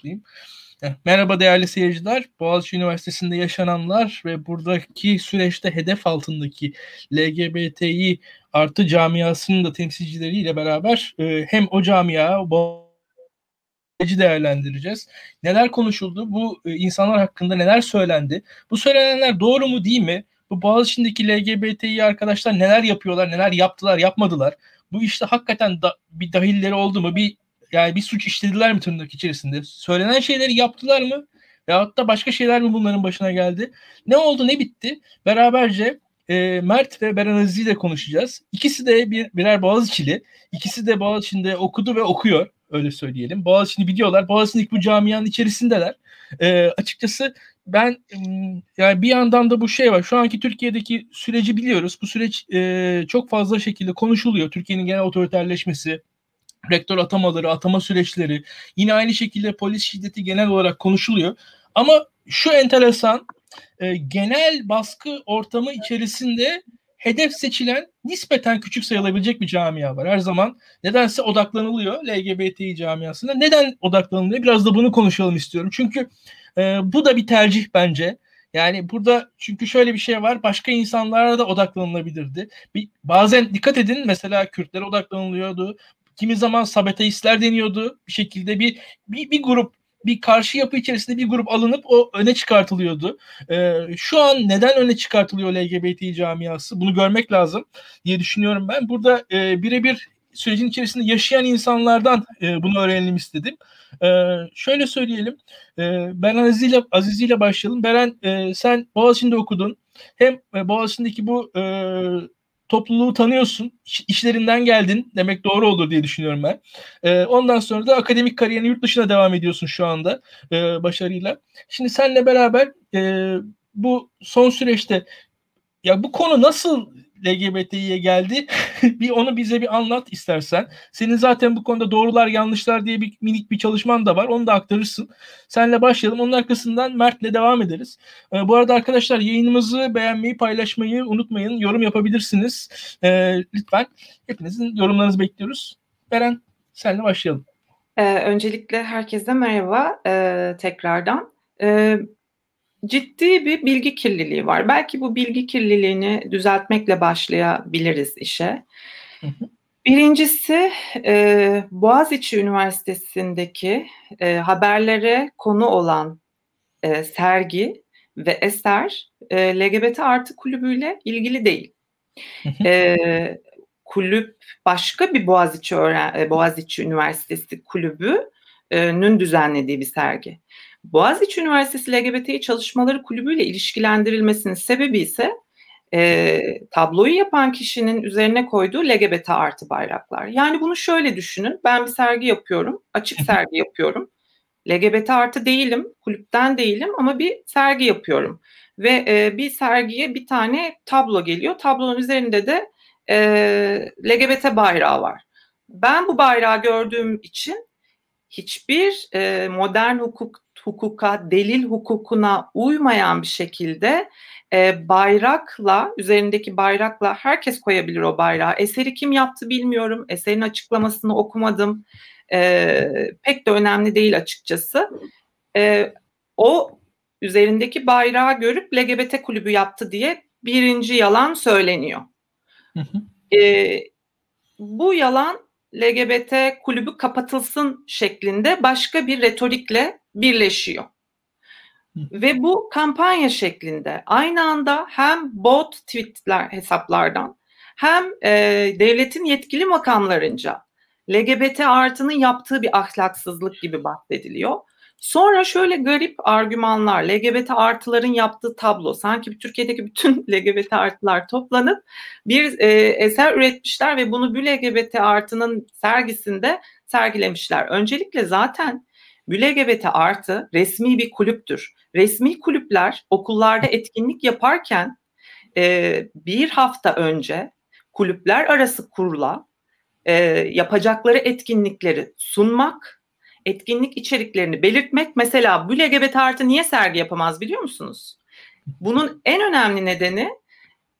ekleyeyim. Merhaba değerli seyirciler. Boğaziçi Üniversitesi'nde yaşananlar ve buradaki süreçte hedef altındaki LGBTİ artı camiasının da temsilcileriyle beraber e, hem o camia, Boğaziçi değerlendireceğiz. Neler konuşuldu? Bu e, insanlar hakkında neler söylendi? Bu söylenenler doğru mu değil mi? Bu Boğaziçi'ndeki LGBTİ arkadaşlar neler yapıyorlar, neler yaptılar, yapmadılar? Bu işte hakikaten da, bir dahilleri oldu mu? Bir yani bir suç işlediler mi tırnak içerisinde? Söylenen şeyleri yaptılar mı? Veyahut da başka şeyler mi bunların başına geldi? Ne oldu ne bitti? Beraberce e, Mert ve Beren Aziz ile konuşacağız. İkisi de bir, birer Boğaziçi'li. İkisi de Boğaziçi'nde okudu ve okuyor. Öyle söyleyelim. Boğaziçi'ni biliyorlar. Boğaziçi'ndeki bu camianın içerisindeler. E, açıkçası ben yani bir yandan da bu şey var. Şu anki Türkiye'deki süreci biliyoruz. Bu süreç e, çok fazla şekilde konuşuluyor. Türkiye'nin genel otoriterleşmesi, rektör atamaları, atama süreçleri, yine aynı şekilde polis şiddeti genel olarak konuşuluyor. Ama şu enteresan, e, genel baskı ortamı içerisinde hedef seçilen nispeten küçük sayılabilecek bir camia var. Her zaman nedense odaklanılıyor LGBTİ camiasına. Neden odaklanılıyor? Biraz da bunu konuşalım istiyorum. Çünkü e, bu da bir tercih bence. Yani burada çünkü şöyle bir şey var. Başka insanlara da odaklanılabilirdi. Bir, bazen dikkat edin mesela Kürtlere odaklanılıyordu. Kimi zaman sabotajistler deniyordu. Bir şekilde bir, bir, bir grup bir karşı yapı içerisinde bir grup alınıp o öne çıkartılıyordu. Ee, şu an neden öne çıkartılıyor LGBT camiası? Bunu görmek lazım diye düşünüyorum ben. Burada e, birebir sürecin içerisinde yaşayan insanlardan e, bunu öğrenelim istedim. E, şöyle söyleyelim. E, ben Aziz ile, Aziz ile başlayalım. Beren e, sen Boğaziçi'nde okudun. Hem e, Boğaziçi'ndeki bu e, topluluğu tanıyorsun. işlerinden geldin demek doğru olur diye düşünüyorum ben. E, ondan sonra da akademik kariyerini yurt dışına devam ediyorsun şu anda e, başarıyla. Şimdi seninle beraber e, bu son süreçte ya bu konu nasıl LGBT'ye geldi. bir onu bize bir anlat istersen. Senin zaten bu konuda doğrular yanlışlar diye bir minik bir çalışman da var. Onu da aktarırsın. Senle başlayalım. Onun arkasından Mert'le devam ederiz. Ee, bu arada arkadaşlar yayınımızı beğenmeyi, paylaşmayı unutmayın. Yorum yapabilirsiniz. Ee, lütfen. Hepinizin yorumlarınızı bekliyoruz. Beren senle başlayalım. Ee, öncelikle herkese merhaba ee, tekrardan. Ee, ciddi bir bilgi kirliliği var. Belki bu bilgi kirliliğini düzeltmekle başlayabiliriz işe. Birincisi e, Boğaziçi Üniversitesi'ndeki e, haberlere konu olan e, sergi ve eser e, LGBT artı kulübüyle ilgili değil. e, kulüp başka bir Boğaziçi, öğren e, Boğaziçi Üniversitesi kulübünün düzenlediği bir sergi. Boğaziçi Üniversitesi LGBT Çalışmaları Kulübü ile ilişkilendirilmesinin sebebi ise e, tabloyu yapan kişinin üzerine koyduğu LGBT artı bayraklar. Yani bunu şöyle düşünün. Ben bir sergi yapıyorum. Açık sergi yapıyorum. LGBT artı değilim. Kulüpten değilim ama bir sergi yapıyorum. Ve e, bir sergiye bir tane tablo geliyor. Tablonun üzerinde de e, LGBT bayrağı var. Ben bu bayrağı gördüğüm için hiçbir e, modern hukuk hukuka, delil hukukuna uymayan bir şekilde e, bayrakla, üzerindeki bayrakla herkes koyabilir o bayrağı. Eseri kim yaptı bilmiyorum. Eserin açıklamasını okumadım. E, pek de önemli değil açıkçası. E, o üzerindeki bayrağı görüp LGBT kulübü yaptı diye birinci yalan söyleniyor. Hı hı. E, bu yalan LGBT kulübü kapatılsın şeklinde başka bir retorikle birleşiyor. Ve bu kampanya şeklinde aynı anda hem bot tweetler hesaplardan hem e, devletin yetkili makamlarınca LGBT artının yaptığı bir ahlaksızlık gibi bahsediliyor. Sonra şöyle garip argümanlar, LGBT artıların yaptığı tablo, sanki Türkiye'deki bütün LGBT artılar toplanıp bir e, eser üretmişler ve bunu bu LGBT artının sergisinde sergilemişler. Öncelikle zaten LGBT artı resmi bir kulüptür. Resmi kulüpler okullarda etkinlik yaparken e, bir hafta önce kulüpler arası kurula e, yapacakları etkinlikleri sunmak etkinlik içeriklerini belirtmek. Mesela bu LGBT artı niye sergi yapamaz biliyor musunuz? Bunun en önemli nedeni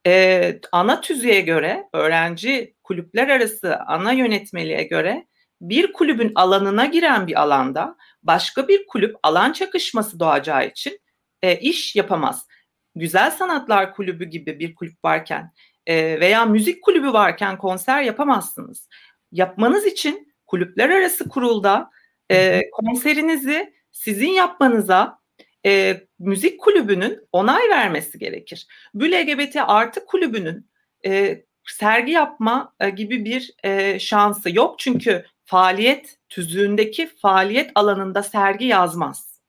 e, ana tüzüğe göre öğrenci kulüpler arası ana yönetmeliğe göre bir kulübün alanına giren bir alanda başka bir kulüp alan çakışması doğacağı için e, iş yapamaz. Güzel Sanatlar Kulübü gibi bir kulüp varken e, veya müzik kulübü varken konser yapamazsınız. Yapmanız için kulüpler arası kurulda e, konserinizi sizin yapmanıza e, müzik kulübünün onay vermesi gerekir. LGBT artı kulübünün e, sergi yapma e, gibi bir e, şansı yok çünkü faaliyet tüzüğündeki faaliyet alanında sergi yazmaz.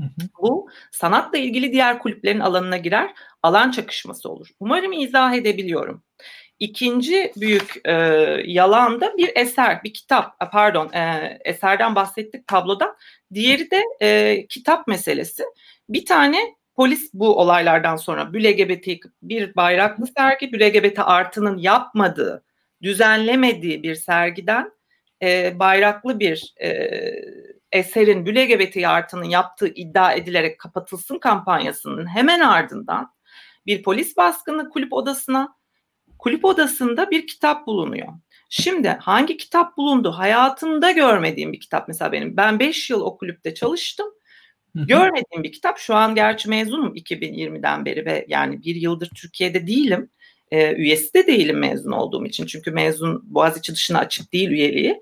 Hı hı. Bu sanatla ilgili diğer kulüplerin alanına girer, alan çakışması olur. Umarım izah edebiliyorum. İkinci büyük e, yalan da bir eser, bir kitap, pardon e, eserden bahsettik tabloda. Diğeri de e, kitap meselesi. Bir tane polis bu olaylardan sonra LGBT bir bayraklı sergi, LGBT artının yapmadığı, düzenlemediği bir sergiden e, bayraklı bir e, eserin LGBT artının yaptığı iddia edilerek kapatılsın kampanyasının hemen ardından bir polis baskını kulüp odasına, kulüp odasında bir kitap bulunuyor. Şimdi hangi kitap bulundu? Hayatımda görmediğim bir kitap mesela benim. Ben 5 yıl o kulüpte çalıştım Görmediğim bir kitap. Şu an gerçi mezunum 2020'den beri ve yani bir yıldır Türkiye'de değilim. E, üyesi de değilim mezun olduğum için. Çünkü mezun Boğaziçi dışına açık değil üyeliği.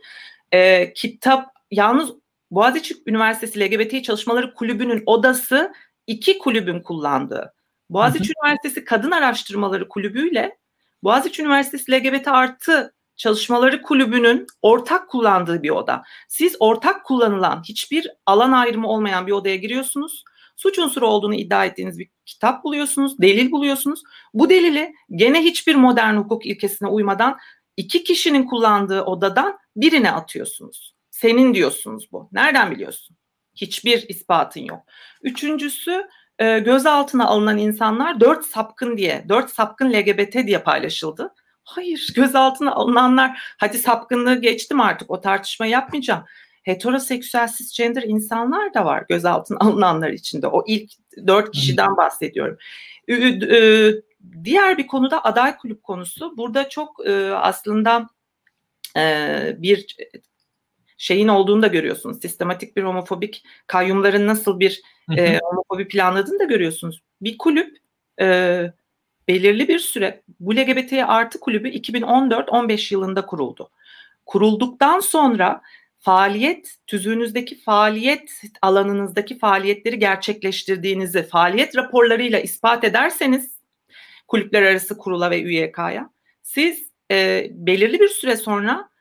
E, kitap yalnız Boğaziçi Üniversitesi LGBT Çalışmaları Kulübü'nün odası iki kulübün kullandığı. Boğaziçi Üniversitesi Kadın Araştırmaları Kulübü ile Boğaziçi Üniversitesi LGBT artı Çalışmaları Kulübü'nün ortak kullandığı bir oda. Siz ortak kullanılan hiçbir alan ayrımı olmayan bir odaya giriyorsunuz. Suç unsuru olduğunu iddia ettiğiniz bir kitap buluyorsunuz, delil buluyorsunuz. Bu delili gene hiçbir modern hukuk ilkesine uymadan iki kişinin kullandığı odadan birine atıyorsunuz. Senin diyorsunuz bu. Nereden biliyorsun? Hiçbir ispatın yok. Üçüncüsü e, gözaltına alınan insanlar dört sapkın diye, dört sapkın LGBT diye paylaşıldı. Hayır gözaltına alınanlar hadi sapkınlığı geçtim artık o tartışma yapmayacağım. Heteroseksüel cisgender insanlar da var gözaltına alınanlar içinde. O ilk dört kişiden bahsediyorum. Diğer bir konuda aday kulüp konusu. Burada çok aslında bir şeyin olduğunu da görüyorsunuz. Sistematik bir homofobik kayyumların nasıl bir e, homofobi planladığını da görüyorsunuz. Bir kulüp e, belirli bir süre bu LGBT artı kulübü 2014-15 yılında kuruldu. Kurulduktan sonra faaliyet tüzüğünüzdeki faaliyet alanınızdaki faaliyetleri gerçekleştirdiğinizi faaliyet raporlarıyla ispat ederseniz kulüpler arası kurula ve üyekaya siz e, belirli bir süre sonra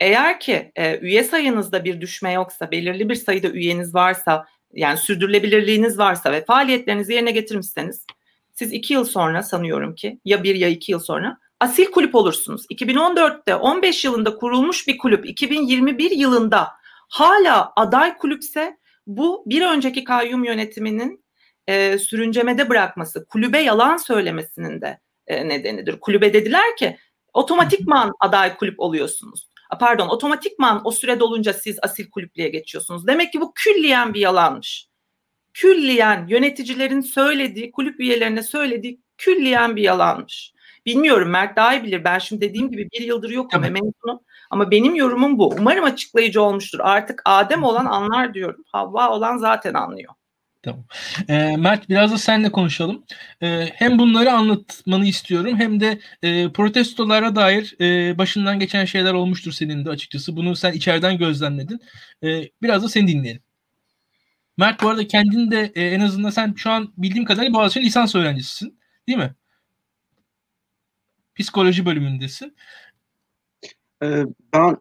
eğer ki e, üye sayınızda bir düşme yoksa belirli bir sayıda üyeniz varsa yani sürdürülebilirliğiniz varsa ve faaliyetlerinizi yerine getirmişseniz siz iki yıl sonra sanıyorum ki ya bir ya iki yıl sonra asil kulüp olursunuz. 2014'te 15 yılında kurulmuş bir kulüp 2021 yılında hala aday kulüpse bu bir önceki kayyum yönetiminin e, sürüncemede bırakması, kulübe yalan söylemesinin de e, nedenidir. Kulübe dediler ki otomatikman aday kulüp oluyorsunuz. Pardon otomatikman o süre dolunca siz asil kulüplüğe geçiyorsunuz. Demek ki bu külliyen bir yalanmış külliyen yöneticilerin söylediği, kulüp üyelerine söylediği külliyen bir yalanmış. Bilmiyorum Mert daha iyi bilir. Ben şimdi dediğim gibi bir yıldır yokum ve memnunum. Ama benim yorumum bu. Umarım açıklayıcı olmuştur. Artık Adem olan anlar diyorum. Havva olan zaten anlıyor. Tamam. E, Mert biraz da seninle konuşalım. E, hem bunları anlatmanı istiyorum hem de e, protestolara dair e, başından geçen şeyler olmuştur senin de açıkçası. Bunu sen içeriden gözlemledin. E, biraz da seni dinleyelim. Mert bu arada kendin de e, en azından sen şu an bildiğim kadarıyla Boğaziçi lisans öğrencisisin. Değil mi? Psikoloji bölümündesin. Ee, ben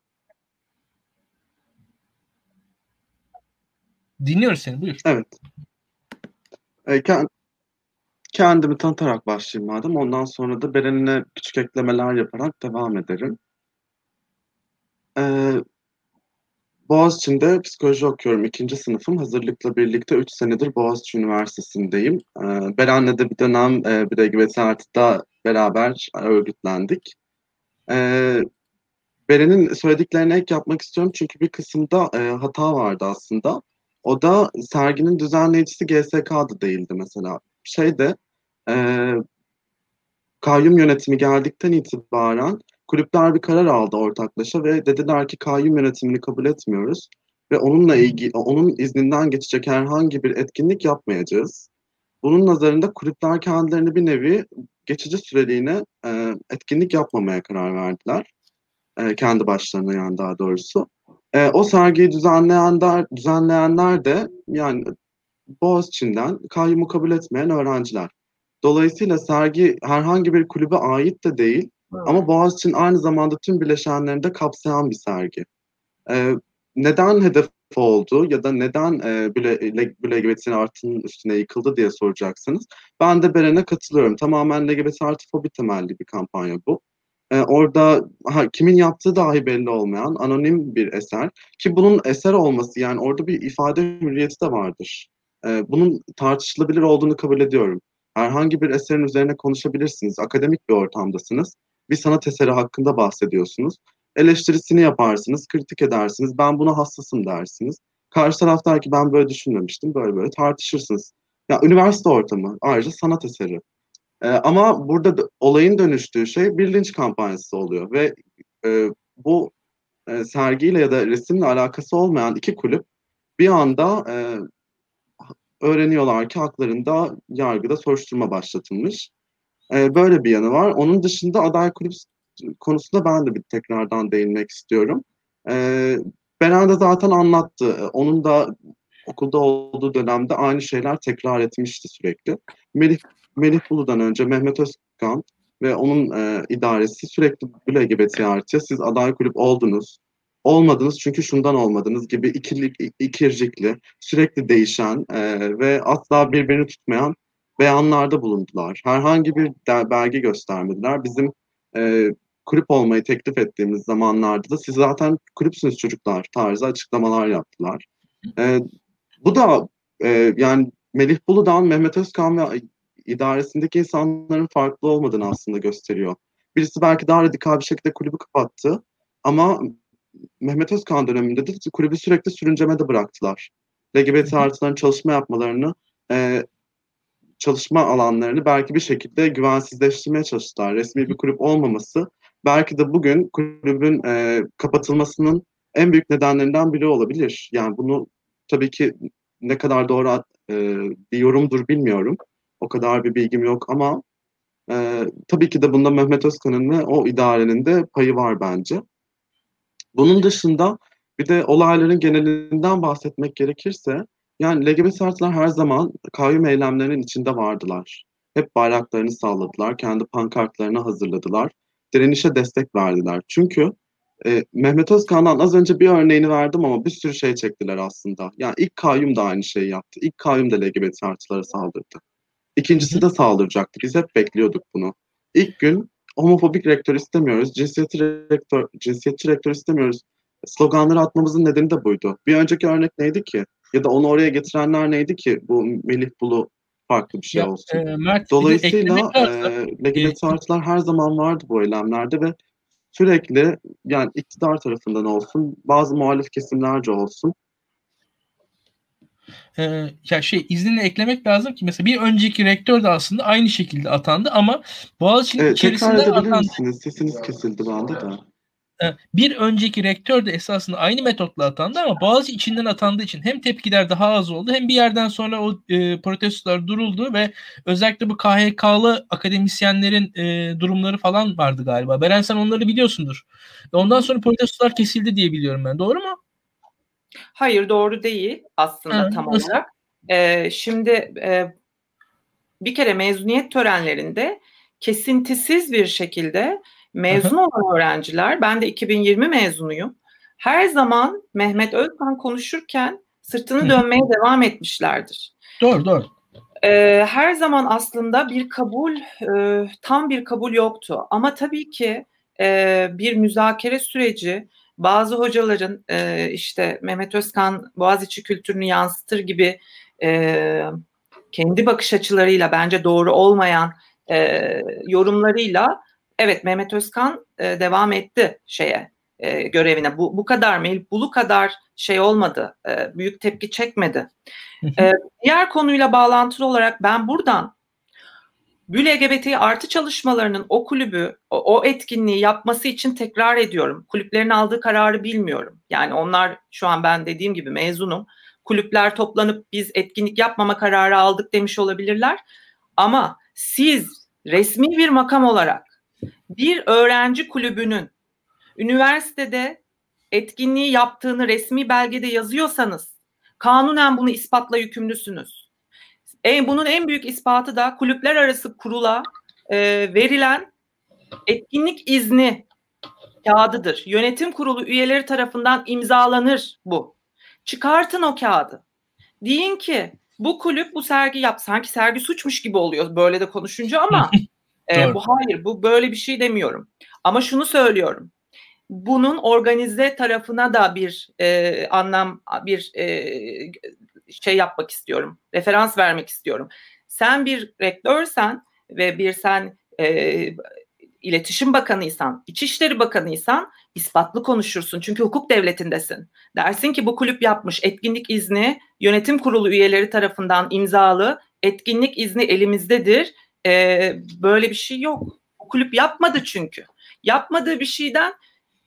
Dinliyoruz seni buyur. Evet. Kend, kendimi tanıtarak başlayayım madem. Ondan sonra da Beren'ine küçük eklemeler yaparak devam ederim. Ee, Boğaziçi'nde psikoloji okuyorum. ikinci sınıfım. Hazırlıkla birlikte 3 senedir Boğaziçi Üniversitesi'ndeyim. Ee, Beren'le de bir dönem e, bir LGBT artıda beraber örgütlendik. Ee, Beren'in söylediklerine ek yapmak istiyorum çünkü bir kısımda e, hata vardı aslında. O da serginin düzenleyicisi GSK'da değildi mesela. Şey de e, kayyum yönetimi geldikten itibaren kulüpler bir karar aldı ortaklaşa ve dediler ki kayyum yönetimini kabul etmiyoruz. ve onunla ilgili onun izninden geçecek herhangi bir etkinlik yapmayacağız. Bunun nazarında kulüpler kendilerini bir nevi geçici süreliğine e, etkinlik yapmamaya karar verdiler. E, kendi başlarına yani daha doğrusu. E, o sergiyi düzenleyenler, düzenleyenler de yani Boğaziçi'nden kayyumu kabul etmeyen öğrenciler. Dolayısıyla sergi herhangi bir kulübe ait de değil evet. ama Boğaziçi'nin aynı zamanda tüm bileşenlerini de kapsayan bir sergi. Ee, neden hedef oldu ya da neden e, bu LGBT artının üstüne yıkıldı diye soracaksınız. Ben de Beren'e katılıyorum. Tamamen LGBT artı fobi temelli bir kampanya bu. Ee, orada ha, kimin yaptığı dahi belli olmayan anonim bir eser ki bunun eser olması yani orada bir ifade hürriyeti de vardır. Ee, bunun tartışılabilir olduğunu kabul ediyorum. Herhangi bir eserin üzerine konuşabilirsiniz. Akademik bir ortamdasınız. Bir sanat eseri hakkında bahsediyorsunuz. Eleştirisini yaparsınız, kritik edersiniz. Ben buna hassasım dersiniz. Karşı taraf der ki ben böyle düşünmemiştim. Böyle böyle tartışırsınız. Ya üniversite ortamı, ayrıca sanat eseri. Ee, ama burada da, olayın dönüştüğü şey bir kampanyası oluyor ve e, bu e, sergiyle ya da resimle alakası olmayan iki kulüp bir anda e, öğreniyorlar ki haklarında yargıda soruşturma başlatılmış. E, böyle bir yanı var. Onun dışında aday kulüp konusunda ben de bir tekrardan değinmek istiyorum. E, Beren de zaten anlattı. Onun da okulda olduğu dönemde aynı şeyler tekrar etmişti sürekli. Melih, Melih Bulu'dan önce Mehmet Özkan ve onun e, idaresi sürekli LGBT artıya siz aday kulüp oldunuz olmadınız çünkü şundan olmadınız gibi ikilik, ikircikli, sürekli değişen e, ve asla birbirini tutmayan beyanlarda bulundular. Herhangi bir belge göstermediler. Bizim e, kulüp olmayı teklif ettiğimiz zamanlarda da siz zaten kulüpsünüz çocuklar tarzı açıklamalar yaptılar. E, bu da e, yani Melih Bulu'dan Mehmet Özkan ve idaresindeki insanların farklı olmadığını aslında gösteriyor. Birisi belki daha radikal bir şekilde kulübü kapattı ama Mehmet Özkan döneminde de kulübü sürekli sürüncemede bıraktılar. LGBT artıların çalışma yapmalarını, e, çalışma alanlarını belki bir şekilde güvensizleştirmeye çalıştılar. Resmi bir kulüp olmaması belki de bugün kulübün e, kapatılmasının en büyük nedenlerinden biri olabilir. Yani bunu tabii ki ne kadar doğru e, bir yorumdur bilmiyorum. O kadar bir bilgim yok ama e, tabii ki de bunda Mehmet Özkan'ın ve o idarenin de payı var bence. Bunun dışında bir de olayların genelinden bahsetmek gerekirse yani LGBT artılar her zaman kayyum eylemlerinin içinde vardılar. Hep bayraklarını salladılar, kendi pankartlarını hazırladılar, direnişe destek verdiler. Çünkü e, Mehmet Özkan'dan az önce bir örneğini verdim ama bir sürü şey çektiler aslında. Yani ilk kayyum da aynı şeyi yaptı. İlk kayyum da LGBT artılara saldırdı. İkincisi de saldıracaktı. Biz hep bekliyorduk bunu. İlk gün homofobik rektör istemiyoruz, cinsiyetçi rektör, cinsiyetçi rektör istemiyoruz. Sloganları atmamızın nedeni de buydu. Bir önceki örnek neydi ki? Ya da onu oraya getirenler neydi ki? Bu Melih Bulu farklı bir şey ya, olsun. E, Mert, Dolayısıyla e, artılar her zaman vardı bu eylemlerde ve sürekli yani iktidar tarafından olsun, bazı muhalif kesimlerce olsun e, ya şey iznini eklemek lazım ki mesela bir önceki rektör de aslında aynı şekilde atandı ama Boğaziçi'nin evet, içerisinde atandı. Misiniz? Sesiniz kesildi bende de. Bir önceki rektör de esasında aynı metotla atandı ama Boğaziçi içinden atandığı için hem tepkiler daha az oldu hem bir yerden sonra o e, protestolar duruldu ve özellikle bu KHK'lı akademisyenlerin e, durumları falan vardı galiba. Beren sen onları biliyorsundur. Ondan sonra protestolar kesildi diye biliyorum ben. Doğru mu? Hayır doğru değil aslında Hı, tam olarak. Ee, şimdi e, bir kere mezuniyet törenlerinde kesintisiz bir şekilde mezun olan öğrenciler, ben de 2020 mezunuyum. Her zaman Mehmet Özkan konuşurken sırtını dönmeye devam etmişlerdir. Doğru doğru. Ee, her zaman aslında bir kabul, e, tam bir kabul yoktu. Ama tabii ki e, bir müzakere süreci, bazı hocaların e, işte Mehmet Özkan Boğaziçi kültürünü yansıtır gibi e, kendi bakış açılarıyla bence doğru olmayan e, yorumlarıyla evet Mehmet Özkan e, devam etti şeye e, görevine. Bu, bu kadar Melih Bulu kadar şey olmadı. E, büyük tepki çekmedi. e, diğer konuyla bağlantılı olarak ben buradan bu LGBT artı çalışmalarının o kulübü, o, o etkinliği yapması için tekrar ediyorum. Kulüplerin aldığı kararı bilmiyorum. Yani onlar şu an ben dediğim gibi mezunum. Kulüpler toplanıp biz etkinlik yapmama kararı aldık demiş olabilirler. Ama siz resmi bir makam olarak bir öğrenci kulübünün üniversitede etkinliği yaptığını resmi belgede yazıyorsanız kanunen bunu ispatla yükümlüsünüz. E, bunun en büyük ispatı da kulüpler arası kurula e, verilen etkinlik izni kağıdıdır. Yönetim kurulu üyeleri tarafından imzalanır bu. Çıkartın o kağıdı. Deyin ki bu kulüp bu sergi yap. Sanki sergi suçmuş gibi oluyor böyle de konuşunca ama e, bu hayır bu böyle bir şey demiyorum. Ama şunu söylüyorum bunun organize tarafına da bir e, anlam bir e, şey yapmak istiyorum. Referans vermek istiyorum. Sen bir rektörsen ve bir sen e, iletişim bakanıysan, İçişleri Bakanıysan ispatlı konuşursun. Çünkü hukuk devletindesin. Dersin ki bu kulüp yapmış etkinlik izni yönetim kurulu üyeleri tarafından imzalı etkinlik izni elimizdedir. Ee, böyle bir şey yok. O kulüp yapmadı çünkü. Yapmadığı bir şeyden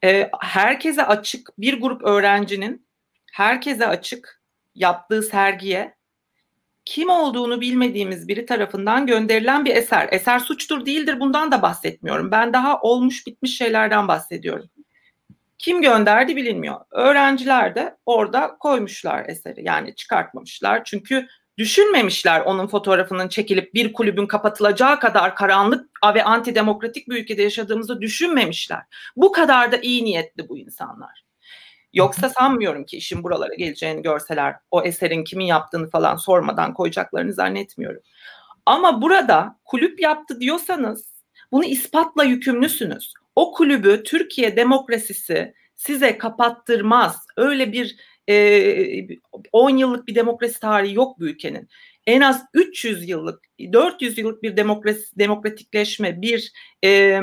e, herkese açık bir grup öğrencinin herkese açık yaptığı sergiye kim olduğunu bilmediğimiz biri tarafından gönderilen bir eser. Eser suçtur değildir bundan da bahsetmiyorum. Ben daha olmuş bitmiş şeylerden bahsediyorum. Kim gönderdi bilinmiyor. Öğrenciler de orada koymuşlar eseri. Yani çıkartmamışlar. Çünkü düşünmemişler onun fotoğrafının çekilip bir kulübün kapatılacağı kadar karanlık ve antidemokratik bir ülkede yaşadığımızı düşünmemişler. Bu kadar da iyi niyetli bu insanlar. Yoksa sanmıyorum ki işin buralara geleceğini görseler o eserin kimin yaptığını falan sormadan koyacaklarını zannetmiyorum. Ama burada kulüp yaptı diyorsanız bunu ispatla yükümlüsünüz. O kulübü Türkiye demokrasisi size kapattırmaz. Öyle bir e, 10 yıllık bir demokrasi tarihi yok bu ülkenin. En az 300 yıllık, 400 yıllık bir demokrasi, demokratikleşme, bir e,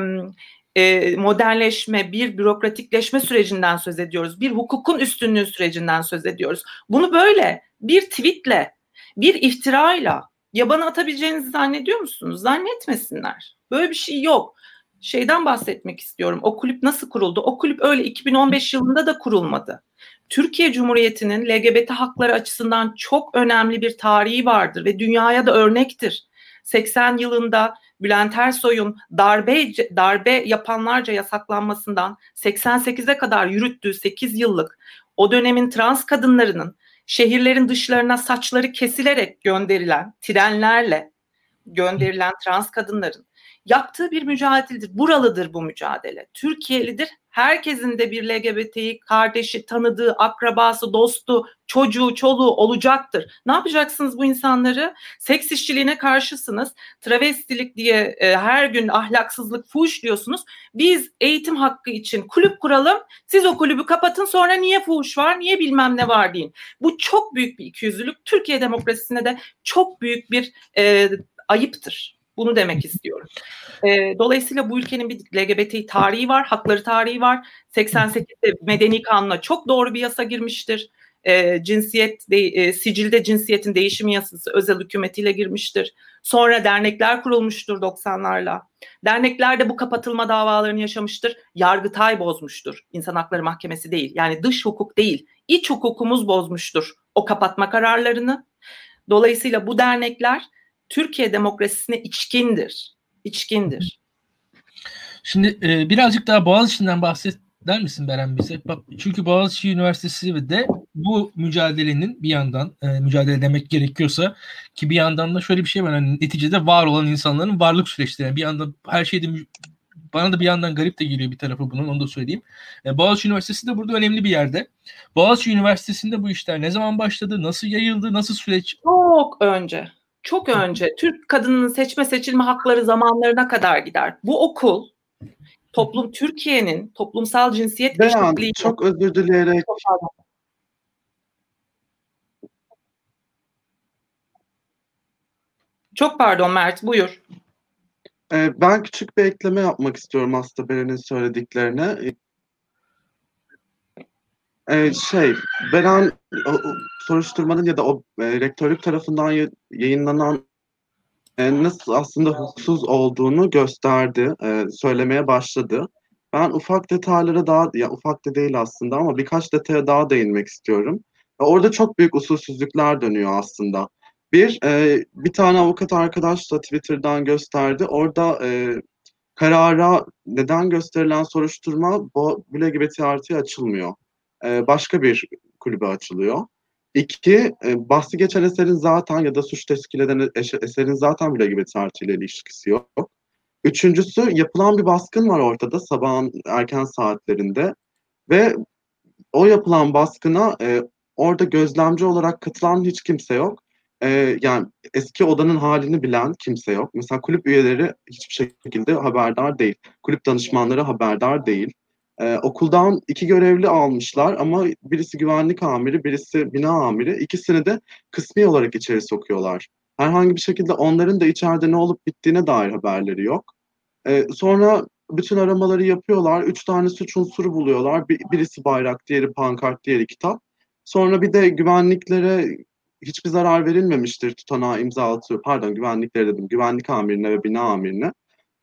e, modernleşme, bir bürokratikleşme sürecinden söz ediyoruz. Bir hukukun üstünlüğü sürecinden söz ediyoruz. Bunu böyle bir tweetle, bir iftirayla yabana atabileceğinizi zannediyor musunuz? Zannetmesinler. Böyle bir şey yok. Şeyden bahsetmek istiyorum. O kulüp nasıl kuruldu? O kulüp öyle 2015 yılında da kurulmadı. Türkiye Cumhuriyeti'nin LGBT hakları açısından çok önemli bir tarihi vardır ve dünyaya da örnektir. 80 yılında Bülent Ersoy'un darbe darbe yapanlarca yasaklanmasından 88'e kadar yürüttüğü 8 yıllık o dönemin trans kadınlarının şehirlerin dışlarına saçları kesilerek gönderilen trenlerle gönderilen trans kadınların yaptığı bir mücadeledir. Buralıdır bu mücadele. Türkiye'lidir. Herkesin de bir LGBT'yi kardeşi, tanıdığı, akrabası, dostu, çocuğu, çoluğu olacaktır. Ne yapacaksınız bu insanları? Seks işçiliğine karşısınız. Travestilik diye e, her gün ahlaksızlık, fuş diyorsunuz. Biz eğitim hakkı için kulüp kuralım. Siz o kulübü kapatın sonra niye fuş var, niye bilmem ne var deyin. Bu çok büyük bir ikiyüzlülük. Türkiye demokrasisine de çok büyük bir e, ayıptır. Bunu demek istiyorum. E, dolayısıyla bu ülkenin bir LGBT tarihi var, hakları tarihi var. 88'de Medeni Kanun'a çok doğru bir yasa girmiştir. E, cinsiyet, de, e, sicilde cinsiyetin değişimi yasası özel hükümetiyle girmiştir. Sonra dernekler kurulmuştur 90'larla. Dernekler de bu kapatılma davalarını yaşamıştır. Yargıtay bozmuştur. İnsan Hakları Mahkemesi değil. Yani dış hukuk değil. İç hukukumuz bozmuştur o kapatma kararlarını. Dolayısıyla bu dernekler Türkiye demokrasisine içkindir. İçkindir. Şimdi e, birazcık daha Boğaziçi'nden bahset der misin Beren bize? Bak, çünkü Boğaziçi Üniversitesi de bu mücadelenin bir yandan e, mücadele demek gerekiyorsa ki bir yandan da şöyle bir şey var. Hani neticede var olan insanların varlık süreçleri. Yani bir yandan her şeyde bana da bir yandan garip de geliyor bir tarafı bunun onu da söyleyeyim. E, Boğaziçi Üniversitesi de burada önemli bir yerde. Boğaziçi Üniversitesi'nde bu işler ne zaman başladı? Nasıl yayıldı? Nasıl süreç? Çok önce çok önce Türk kadının seçme seçilme hakları zamanlarına kadar gider. Bu okul toplum Türkiye'nin toplumsal cinsiyet eşitliği çok özür dileyerek çok pardon Mert buyur. Ee, ben küçük bir ekleme yapmak istiyorum aslında Beren'in söylediklerine. Ee, şey, Beren o, o, soruşturmanın ya da o e, rektörlük tarafından yayınlanan e, nasıl aslında hukuksuz olduğunu gösterdi, e, söylemeye başladı. Ben ufak detaylara daha, ya ufak da değil aslında ama birkaç detaya daha değinmek istiyorum. Orada çok büyük usulsüzlükler dönüyor aslında. Bir, e, bir tane avukat arkadaş da Twitter'dan gösterdi. Orada e, karara neden gösterilen soruşturma bu LGBT artıya açılmıyor. E, başka bir kulübe açılıyor. İki, e, bahsi geçen eserin zaten ya da suç teşkil eden eserin zaten LGBT artı ile ilişkisi yok. Üçüncüsü yapılan bir baskın var ortada sabahın erken saatlerinde ve o yapılan baskına e, orada gözlemci olarak katılan hiç kimse yok. E, yani eski odanın halini bilen kimse yok. Mesela kulüp üyeleri hiçbir şekilde haberdar değil. Kulüp danışmanları haberdar değil. Ee, okuldan iki görevli almışlar ama birisi güvenlik amiri, birisi bina amiri. İkisini de kısmi olarak içeri sokuyorlar. Herhangi bir şekilde onların da içeride ne olup bittiğine dair haberleri yok. Ee, sonra bütün aramaları yapıyorlar. Üç tane suç unsuru buluyorlar. Bir, birisi bayrak, diğeri pankart, diğeri kitap. Sonra bir de güvenliklere hiçbir zarar verilmemiştir tutanağa imza atıyor. Pardon güvenliklere dedim. Güvenlik amirine ve bina amirine.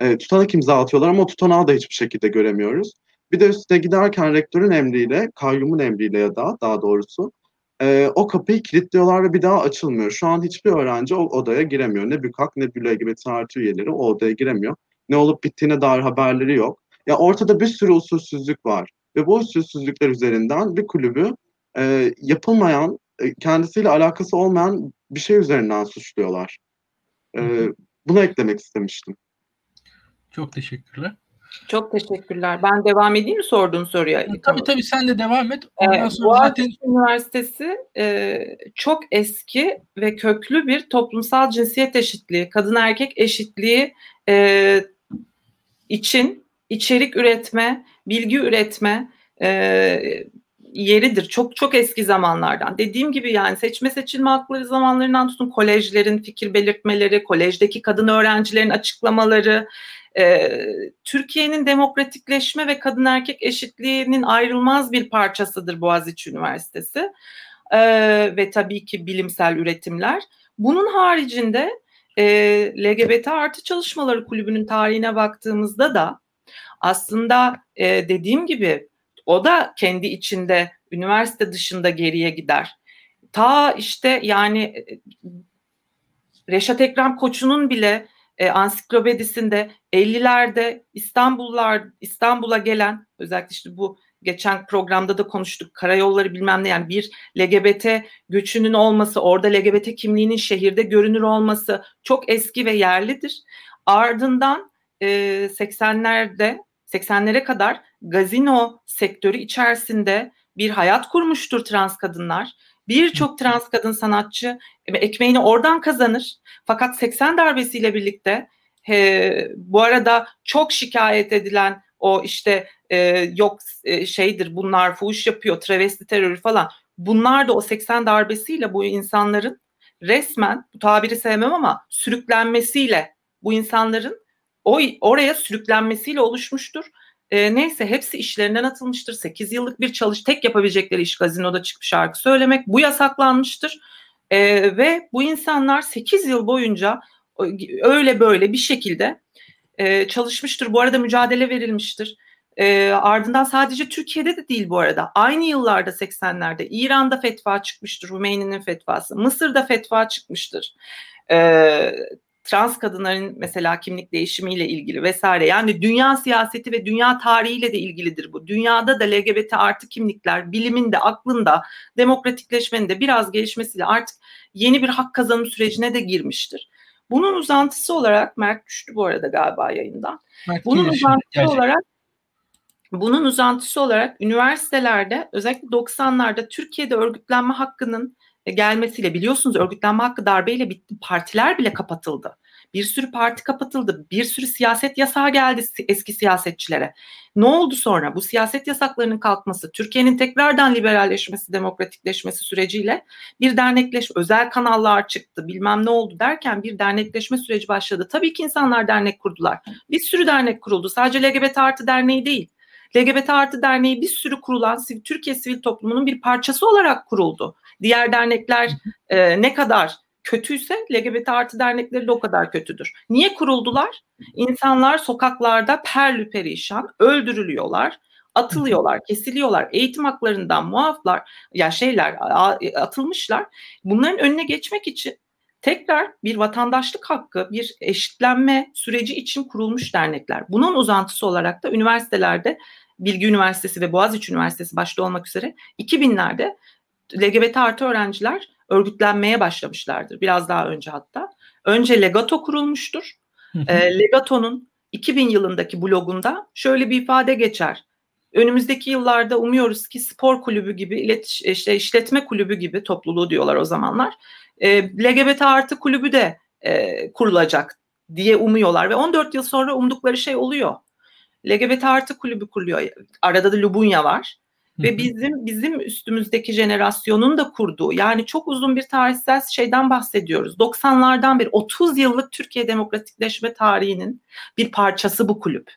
E, tutanak imza atıyorlar ama tutanağı da hiçbir şekilde göremiyoruz. Bir de üstüne giderken rektörün emriyle, kayyumun emriyle ya da daha doğrusu e, o kapıyı kilitliyorlar ve bir daha açılmıyor. Şu an hiçbir öğrenci o odaya giremiyor. Ne BÜKAK ne LGBT artı üyeleri o odaya giremiyor. Ne olup bittiğine dair haberleri yok. Ya ortada bir sürü usulsüzlük var. Ve bu usulsüzlükler üzerinden bir kulübü e, yapılmayan, e, kendisiyle alakası olmayan bir şey üzerinden suçluyorlar. E, bunu eklemek istemiştim. Çok teşekkürler. Çok teşekkürler. Ben devam edeyim mi sorduğun soruya? Tabii tamam. tabii sen de devam et. Ondan sonra Boğaziçi zaten... Üniversitesi e, çok eski ve köklü bir toplumsal cinsiyet eşitliği, kadın erkek eşitliği e, için içerik üretme, bilgi üretme e, yeridir. Çok çok eski zamanlardan. Dediğim gibi yani seçme seçilme hakları zamanlarından tutun kolejlerin fikir belirtmeleri, kolejdeki kadın öğrencilerin açıklamaları, e, Türkiye'nin demokratikleşme ve kadın erkek eşitliğinin ayrılmaz bir parçasıdır Boğaziçi Üniversitesi e, ve tabii ki bilimsel üretimler. Bunun haricinde e, LGBT artı çalışmaları kulübünün tarihine baktığımızda da aslında e, dediğim gibi o da kendi içinde üniversite dışında geriye gider. Ta işte yani e, Reşat Ekrem Koçu'nun bile e, ansiklopedisinde 50'lerde İstanbullar İstanbul'a gelen özellikle işte bu geçen programda da konuştuk karayolları bilmem ne yani bir LGBT göçünün olması orada LGBT kimliğinin şehirde görünür olması çok eski ve yerlidir. Ardından e, 80'lerde 80'lere kadar gazino sektörü içerisinde bir hayat kurmuştur trans kadınlar. Birçok trans kadın sanatçı ekmeğini oradan kazanır. Fakat 80 darbesiyle birlikte he, bu arada çok şikayet edilen o işte e, yok e, şeydir bunlar fuhuş yapıyor, travesti terörü falan. Bunlar da o 80 darbesiyle bu insanların resmen bu tabiri sevmem ama sürüklenmesiyle bu insanların o oraya sürüklenmesiyle oluşmuştur. E, neyse hepsi işlerinden atılmıştır. 8 yıllık bir çalış tek yapabilecekleri iş gazinoda çıkıp şarkı söylemek. Bu yasaklanmıştır. E, ve bu insanlar 8 yıl boyunca öyle böyle bir şekilde e, çalışmıştır. Bu arada mücadele verilmiştir. E, ardından sadece Türkiye'de de değil bu arada. Aynı yıllarda 80'lerde İran'da fetva çıkmıştır. Hümeyni'nin fetvası. Mısır'da fetva çıkmıştır. E, trans kadınların mesela kimlik değişimiyle ilgili vesaire. Yani dünya siyaseti ve dünya tarihiyle de ilgilidir bu. Dünyada da LGBT artı kimlikler bilimin de aklın da demokratikleşmenin de biraz gelişmesiyle artık yeni bir hak kazanım sürecine de girmiştir. Bunun uzantısı olarak Mert düştü bu arada galiba yayından. Mert Bunun uzantısı gerçekten. olarak bunun uzantısı olarak üniversitelerde özellikle 90'larda Türkiye'de örgütlenme hakkının gelmesiyle biliyorsunuz örgütlenme hakkı darbeyle bitti. Partiler bile kapatıldı. Bir sürü parti kapatıldı. Bir sürü siyaset yasağı geldi eski siyasetçilere. Ne oldu sonra? Bu siyaset yasaklarının kalkması, Türkiye'nin tekrardan liberalleşmesi, demokratikleşmesi süreciyle bir dernekleşme, özel kanallar çıktı, bilmem ne oldu derken bir dernekleşme süreci başladı. Tabii ki insanlar dernek kurdular. Bir sürü dernek kuruldu. Sadece LGBT artı derneği değil. LGBT artı derneği bir sürü kurulan Türkiye sivil toplumunun bir parçası olarak kuruldu. Diğer dernekler e, ne kadar kötüyse LGBT artı dernekleri de o kadar kötüdür. Niye kuruldular? İnsanlar sokaklarda perlü perişan öldürülüyorlar atılıyorlar, kesiliyorlar, eğitim haklarından muaflar, ya şeyler atılmışlar. Bunların önüne geçmek için tekrar bir vatandaşlık hakkı, bir eşitlenme süreci için kurulmuş dernekler. Bunun uzantısı olarak da üniversitelerde Bilgi Üniversitesi ve Boğaziçi Üniversitesi başta olmak üzere 2000'lerde LGBT artı öğrenciler örgütlenmeye başlamışlardır. Biraz daha önce hatta. Önce Legato kurulmuştur. E, Legato'nun 2000 yılındaki blogunda şöyle bir ifade geçer. Önümüzdeki yıllarda umuyoruz ki spor kulübü gibi, iletiş, işte işletme kulübü gibi topluluğu diyorlar o zamanlar. E, LGBT artı kulübü de e, kurulacak diye umuyorlar ve 14 yıl sonra umdukları şey oluyor. LGBT artı kulübü kuruluyor. Arada da Lubunya var. Ve bizim bizim üstümüzdeki jenerasyonun da kurduğu yani çok uzun bir tarihsel şeyden bahsediyoruz. 90'lardan bir 30 yıllık Türkiye demokratikleşme tarihinin bir parçası bu kulüp.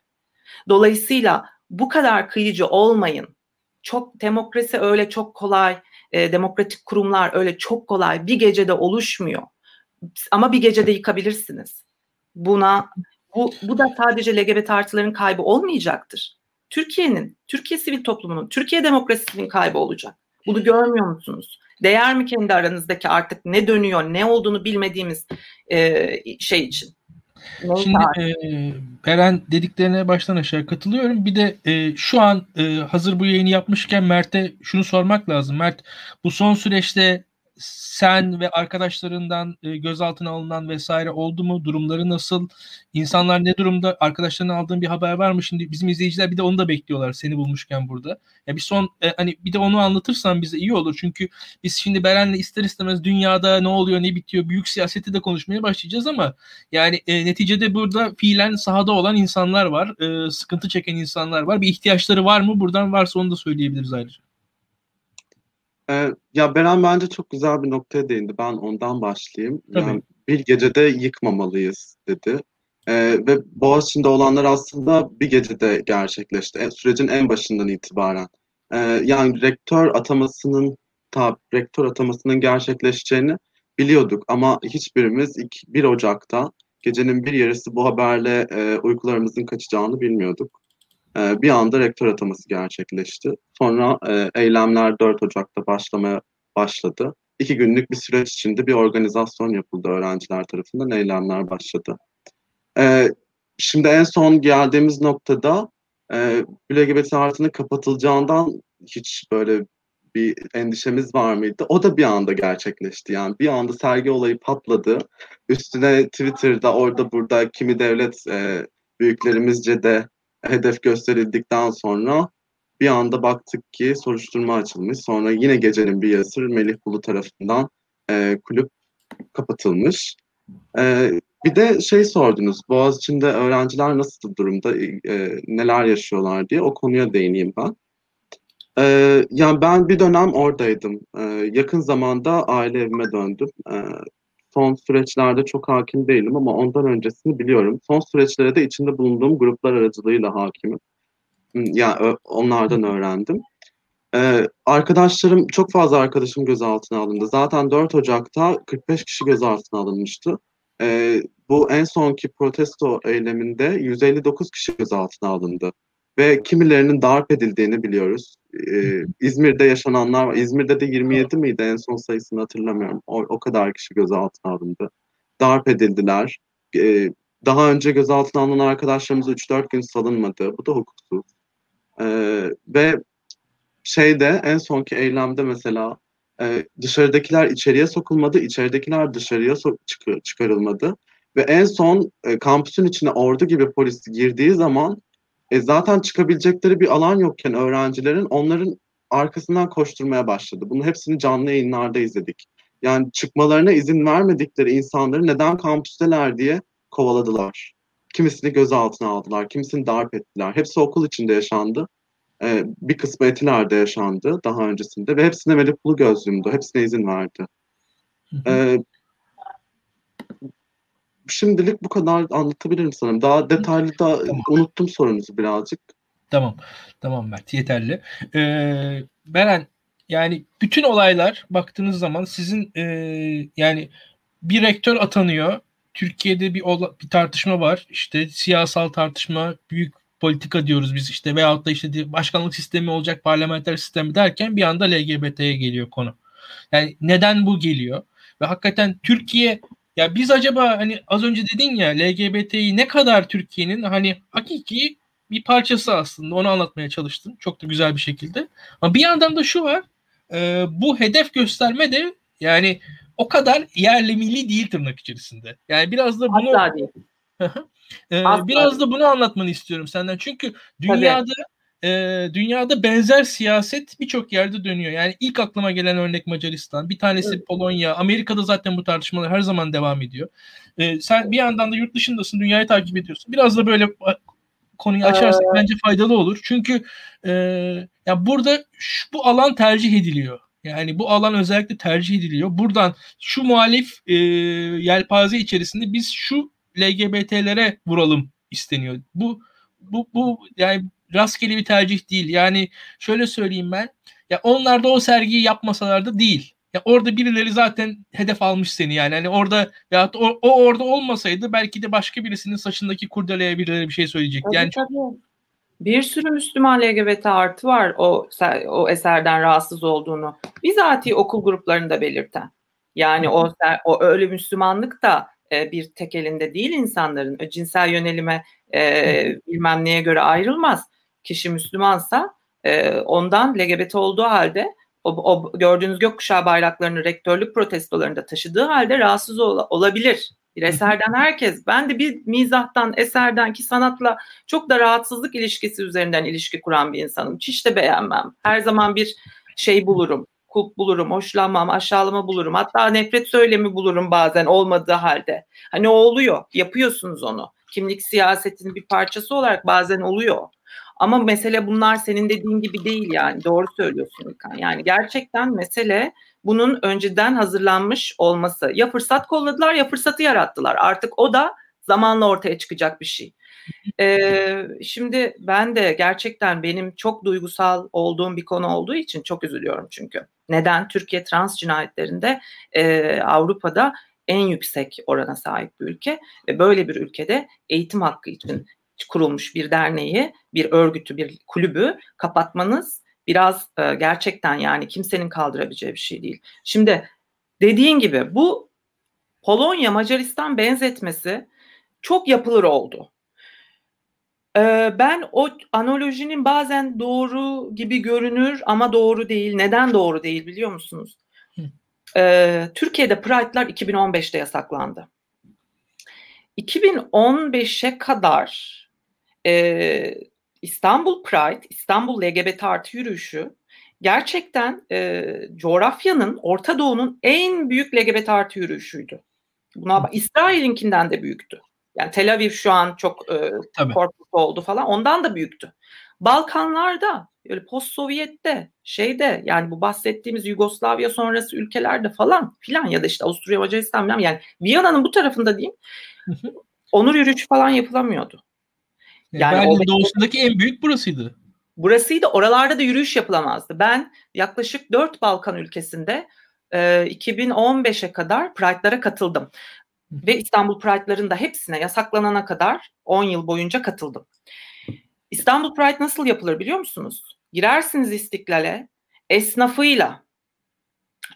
Dolayısıyla bu kadar kıyıcı olmayın. Çok demokrasi öyle çok kolay, e, demokratik kurumlar öyle çok kolay bir gecede oluşmuyor. Ama bir gecede yıkabilirsiniz. Buna bu, bu da sadece LGBT artıların kaybı olmayacaktır. Türkiye'nin, Türkiye sivil toplumunun, Türkiye demokrasisinin kaybı olacak. Bunu görmüyor musunuz? Değer mi kendi aranızdaki artık ne dönüyor, ne olduğunu bilmediğimiz e, şey için? Şimdi e, Beren dediklerine baştan aşağı katılıyorum. Bir de e, şu an e, hazır bu yayını yapmışken Mert'e şunu sormak lazım. Mert bu son süreçte sen ve arkadaşlarından e, gözaltına alınan vesaire oldu mu? Durumları nasıl? İnsanlar ne durumda? Arkadaşlarından aldığın bir haber var mı? Şimdi bizim izleyiciler bir de onu da bekliyorlar seni bulmuşken burada. Ya bir son e, hani bir de onu anlatırsan bize iyi olur. Çünkü biz şimdi Beren'le ister istemez dünyada ne oluyor, ne bitiyor, büyük siyaseti de konuşmaya başlayacağız ama yani e, neticede burada fiilen sahada olan insanlar var. E, sıkıntı çeken insanlar var. Bir ihtiyaçları var mı? Buradan varsa onu da söyleyebiliriz ayrıca. Ee, ya Beren bence çok güzel bir noktaya değindi. Ben ondan başlayayım. Tabii. Yani bir gecede yıkmamalıyız dedi. Ee, ve Boğaziçi'nde olanlar aslında bir gecede gerçekleşti. E, sürecin en başından itibaren. Ee, yani rektör atamasının ta, rektör atamasının gerçekleşeceğini biliyorduk ama hiçbirimiz 1 Ocak'ta gecenin bir yarısı bu haberle e, uykularımızın kaçacağını bilmiyorduk. Ee, bir anda rektör ataması gerçekleşti. Sonra e, eylemler 4 Ocak'ta başlamaya başladı. İki günlük bir süreç içinde bir organizasyon yapıldı öğrenciler tarafından, eylemler başladı. Ee, şimdi en son geldiğimiz noktada e, LGBT artının kapatılacağından hiç böyle bir endişemiz var mıydı? O da bir anda gerçekleşti. Yani bir anda sergi olayı patladı. Üstüne Twitter'da orada burada kimi devlet e, büyüklerimizce de hedef gösterildikten sonra bir anda baktık ki soruşturma açılmış. Sonra yine gecenin bir yarısı Melih Bulu tarafından e, kulüp kapatılmış. E, bir de şey sordunuz, Boğaziçi'nde öğrenciler nasıl durumda, e, neler yaşıyorlar diye o konuya değineyim ben. E, yani ben bir dönem oradaydım. E, yakın zamanda aile evime döndüm. E, son süreçlerde çok hakim değilim ama ondan öncesini biliyorum. Son süreçlere de içinde bulunduğum gruplar aracılığıyla hakimim. Yani onlardan öğrendim. Ee, arkadaşlarım, çok fazla arkadaşım gözaltına alındı. Zaten 4 Ocak'ta 45 kişi gözaltına alınmıştı. Ee, bu en sonki protesto eyleminde 159 kişi gözaltına alındı. Ve kimilerinin darp edildiğini biliyoruz. Ee, İzmir'de yaşananlar. İzmir'de de 27 miydi en son sayısını hatırlamıyorum. O, o kadar kişi gözaltına alındı. Darp edildiler. Ee, daha önce gözaltına alınan arkadaşlarımız 3-4 gün salınmadı. Bu da hukuksuz. Ee, ve şeyde en sonki eylemde mesela e, dışarıdakiler içeriye sokulmadı, içeridekiler dışarıya so- çık- çıkarılmadı. Ve en son e, kampüsün içine ordu gibi polis girdiği zaman e, zaten çıkabilecekleri bir alan yokken öğrencilerin onların arkasından koşturmaya başladı. Bunu hepsini canlı yayınlarda izledik. Yani çıkmalarına izin vermedikleri insanları neden kampüsteler diye kovaladılar. Kimisini gözaltına aldılar, kimisini darp ettiler. Hepsi okul içinde yaşandı. Ee, bir kısmı Etiler'de yaşandı daha öncesinde ve hepsine Melih Bulu gözlüğümdü. Hepsine izin verdi. Ee, şimdilik bu kadar anlatabilirim sanırım. Daha detaylı da tamam. unuttum sorunuzu birazcık. Tamam. Tamam Mert yeterli. Ee, Beren yani bütün olaylar baktığınız zaman sizin e, yani bir rektör atanıyor. Türkiye'de bir, bir tartışma var. İşte siyasal tartışma, büyük politika diyoruz biz işte veyahut da işte başkanlık sistemi olacak parlamenter sistemi derken bir anda LGBT'ye geliyor konu. Yani neden bu geliyor? Ve hakikaten Türkiye ya biz acaba hani az önce dedin ya LGBT'yi ne kadar Türkiye'nin hani hakiki bir parçası aslında onu anlatmaya çalıştım. Çok da güzel bir şekilde. Ama bir yandan da şu var. E, bu hedef gösterme de yani o kadar yerli milli değil tırnak içerisinde. Yani biraz da bunu Asla değil. ee, biraz da bunu anlatmanı istiyorum senden. Çünkü dünyada e, dünyada benzer siyaset birçok yerde dönüyor. Yani ilk aklıma gelen örnek Macaristan, bir tanesi evet. Polonya, Amerika'da zaten bu tartışmalar her zaman devam ediyor. E, sen bir yandan da yurt dışındasın, dünyayı takip ediyorsun. Biraz da böyle konuyu açarsak ee... bence faydalı olur. Çünkü e, ya burada şu, bu alan tercih ediliyor. Yani bu alan özellikle tercih ediliyor. Buradan şu muhalif e, yelpaze içerisinde biz şu LGBT'lere vuralım isteniyor. Bu bu bu yani rastgele bir tercih değil. Yani şöyle söyleyeyim ben. Ya onlar da o sergiyi yapmasalar da değil. Ya orada birileri zaten hedef almış seni yani. Hani orada ya o, o orada olmasaydı belki de başka birisinin saçındaki kurdeleye birileri bir şey söyleyecekti. Yani tabii. Bir sürü Müslüman LGBT artı var o o eserden rahatsız olduğunu. Bizatihi okul gruplarında belirten. Yani o o öyle Müslümanlık da e, bir tek elinde değil insanların. E, cinsel yönelime e, bilmem neye göre ayrılmaz. Kişi Müslümansa e, ondan LGBT olduğu halde o, o gördüğünüz gökkuşağı bayraklarını rektörlük protestolarında taşıdığı halde rahatsız ol, olabilir. Bir eserden herkes. Ben de bir mizahtan, eserden ki sanatla çok da rahatsızlık ilişkisi üzerinden ilişki kuran bir insanım. Hiç de beğenmem. Her zaman bir şey bulurum kulp bulurum, hoşlanmam, aşağılama bulurum. Hatta nefret söylemi bulurum bazen olmadığı halde. Hani oluyor, yapıyorsunuz onu. Kimlik siyasetinin bir parçası olarak bazen oluyor. Ama mesele bunlar senin dediğin gibi değil yani. Doğru söylüyorsun İlkan. Yani gerçekten mesele bunun önceden hazırlanmış olması. Ya fırsat kolladılar ya fırsatı yarattılar. Artık o da zamanla ortaya çıkacak bir şey. Ee, şimdi ben de gerçekten benim çok duygusal olduğum bir konu olduğu için çok üzülüyorum çünkü. Neden? Türkiye trans cinayetlerinde e, Avrupa'da en yüksek orana sahip bir ülke ve böyle bir ülkede eğitim hakkı için kurulmuş bir derneği, bir örgütü, bir kulübü kapatmanız biraz e, gerçekten yani kimsenin kaldırabileceği bir şey değil. Şimdi dediğin gibi bu Polonya Macaristan benzetmesi çok yapılır oldu. Ee, ben o analojinin bazen doğru gibi görünür ama doğru değil. Neden doğru değil biliyor musunuz? Ee, Türkiye'de Pride'lar 2015'te yasaklandı. 2015'e kadar e, İstanbul Pride, İstanbul LGBT artı yürüyüşü gerçekten e, coğrafyanın, Orta Doğu'nun en büyük LGBT artı yürüyüşüydü. Buna İsrail'inkinden de büyüktü. Yani Tel Aviv şu an çok e, korkunç oldu falan. Ondan da büyüktü. Balkanlarda, böyle post Sovyet'te, şeyde yani bu bahsettiğimiz Yugoslavya sonrası ülkelerde falan filan ya da işte Avusturya Macaristan falan yani Viyana'nın bu tarafında diyeyim onur yürüyüşü falan yapılamıyordu. Yani Berlin doğusundaki en büyük burasıydı. Burasıydı. Oralarda da yürüyüş yapılamazdı. Ben yaklaşık dört Balkan ülkesinde e, 2015'e kadar Pride'lara katıldım ve İstanbul Pride'ların da hepsine yasaklanana kadar 10 yıl boyunca katıldım. İstanbul Pride nasıl yapılır biliyor musunuz? Girersiniz İstiklal'e esnafıyla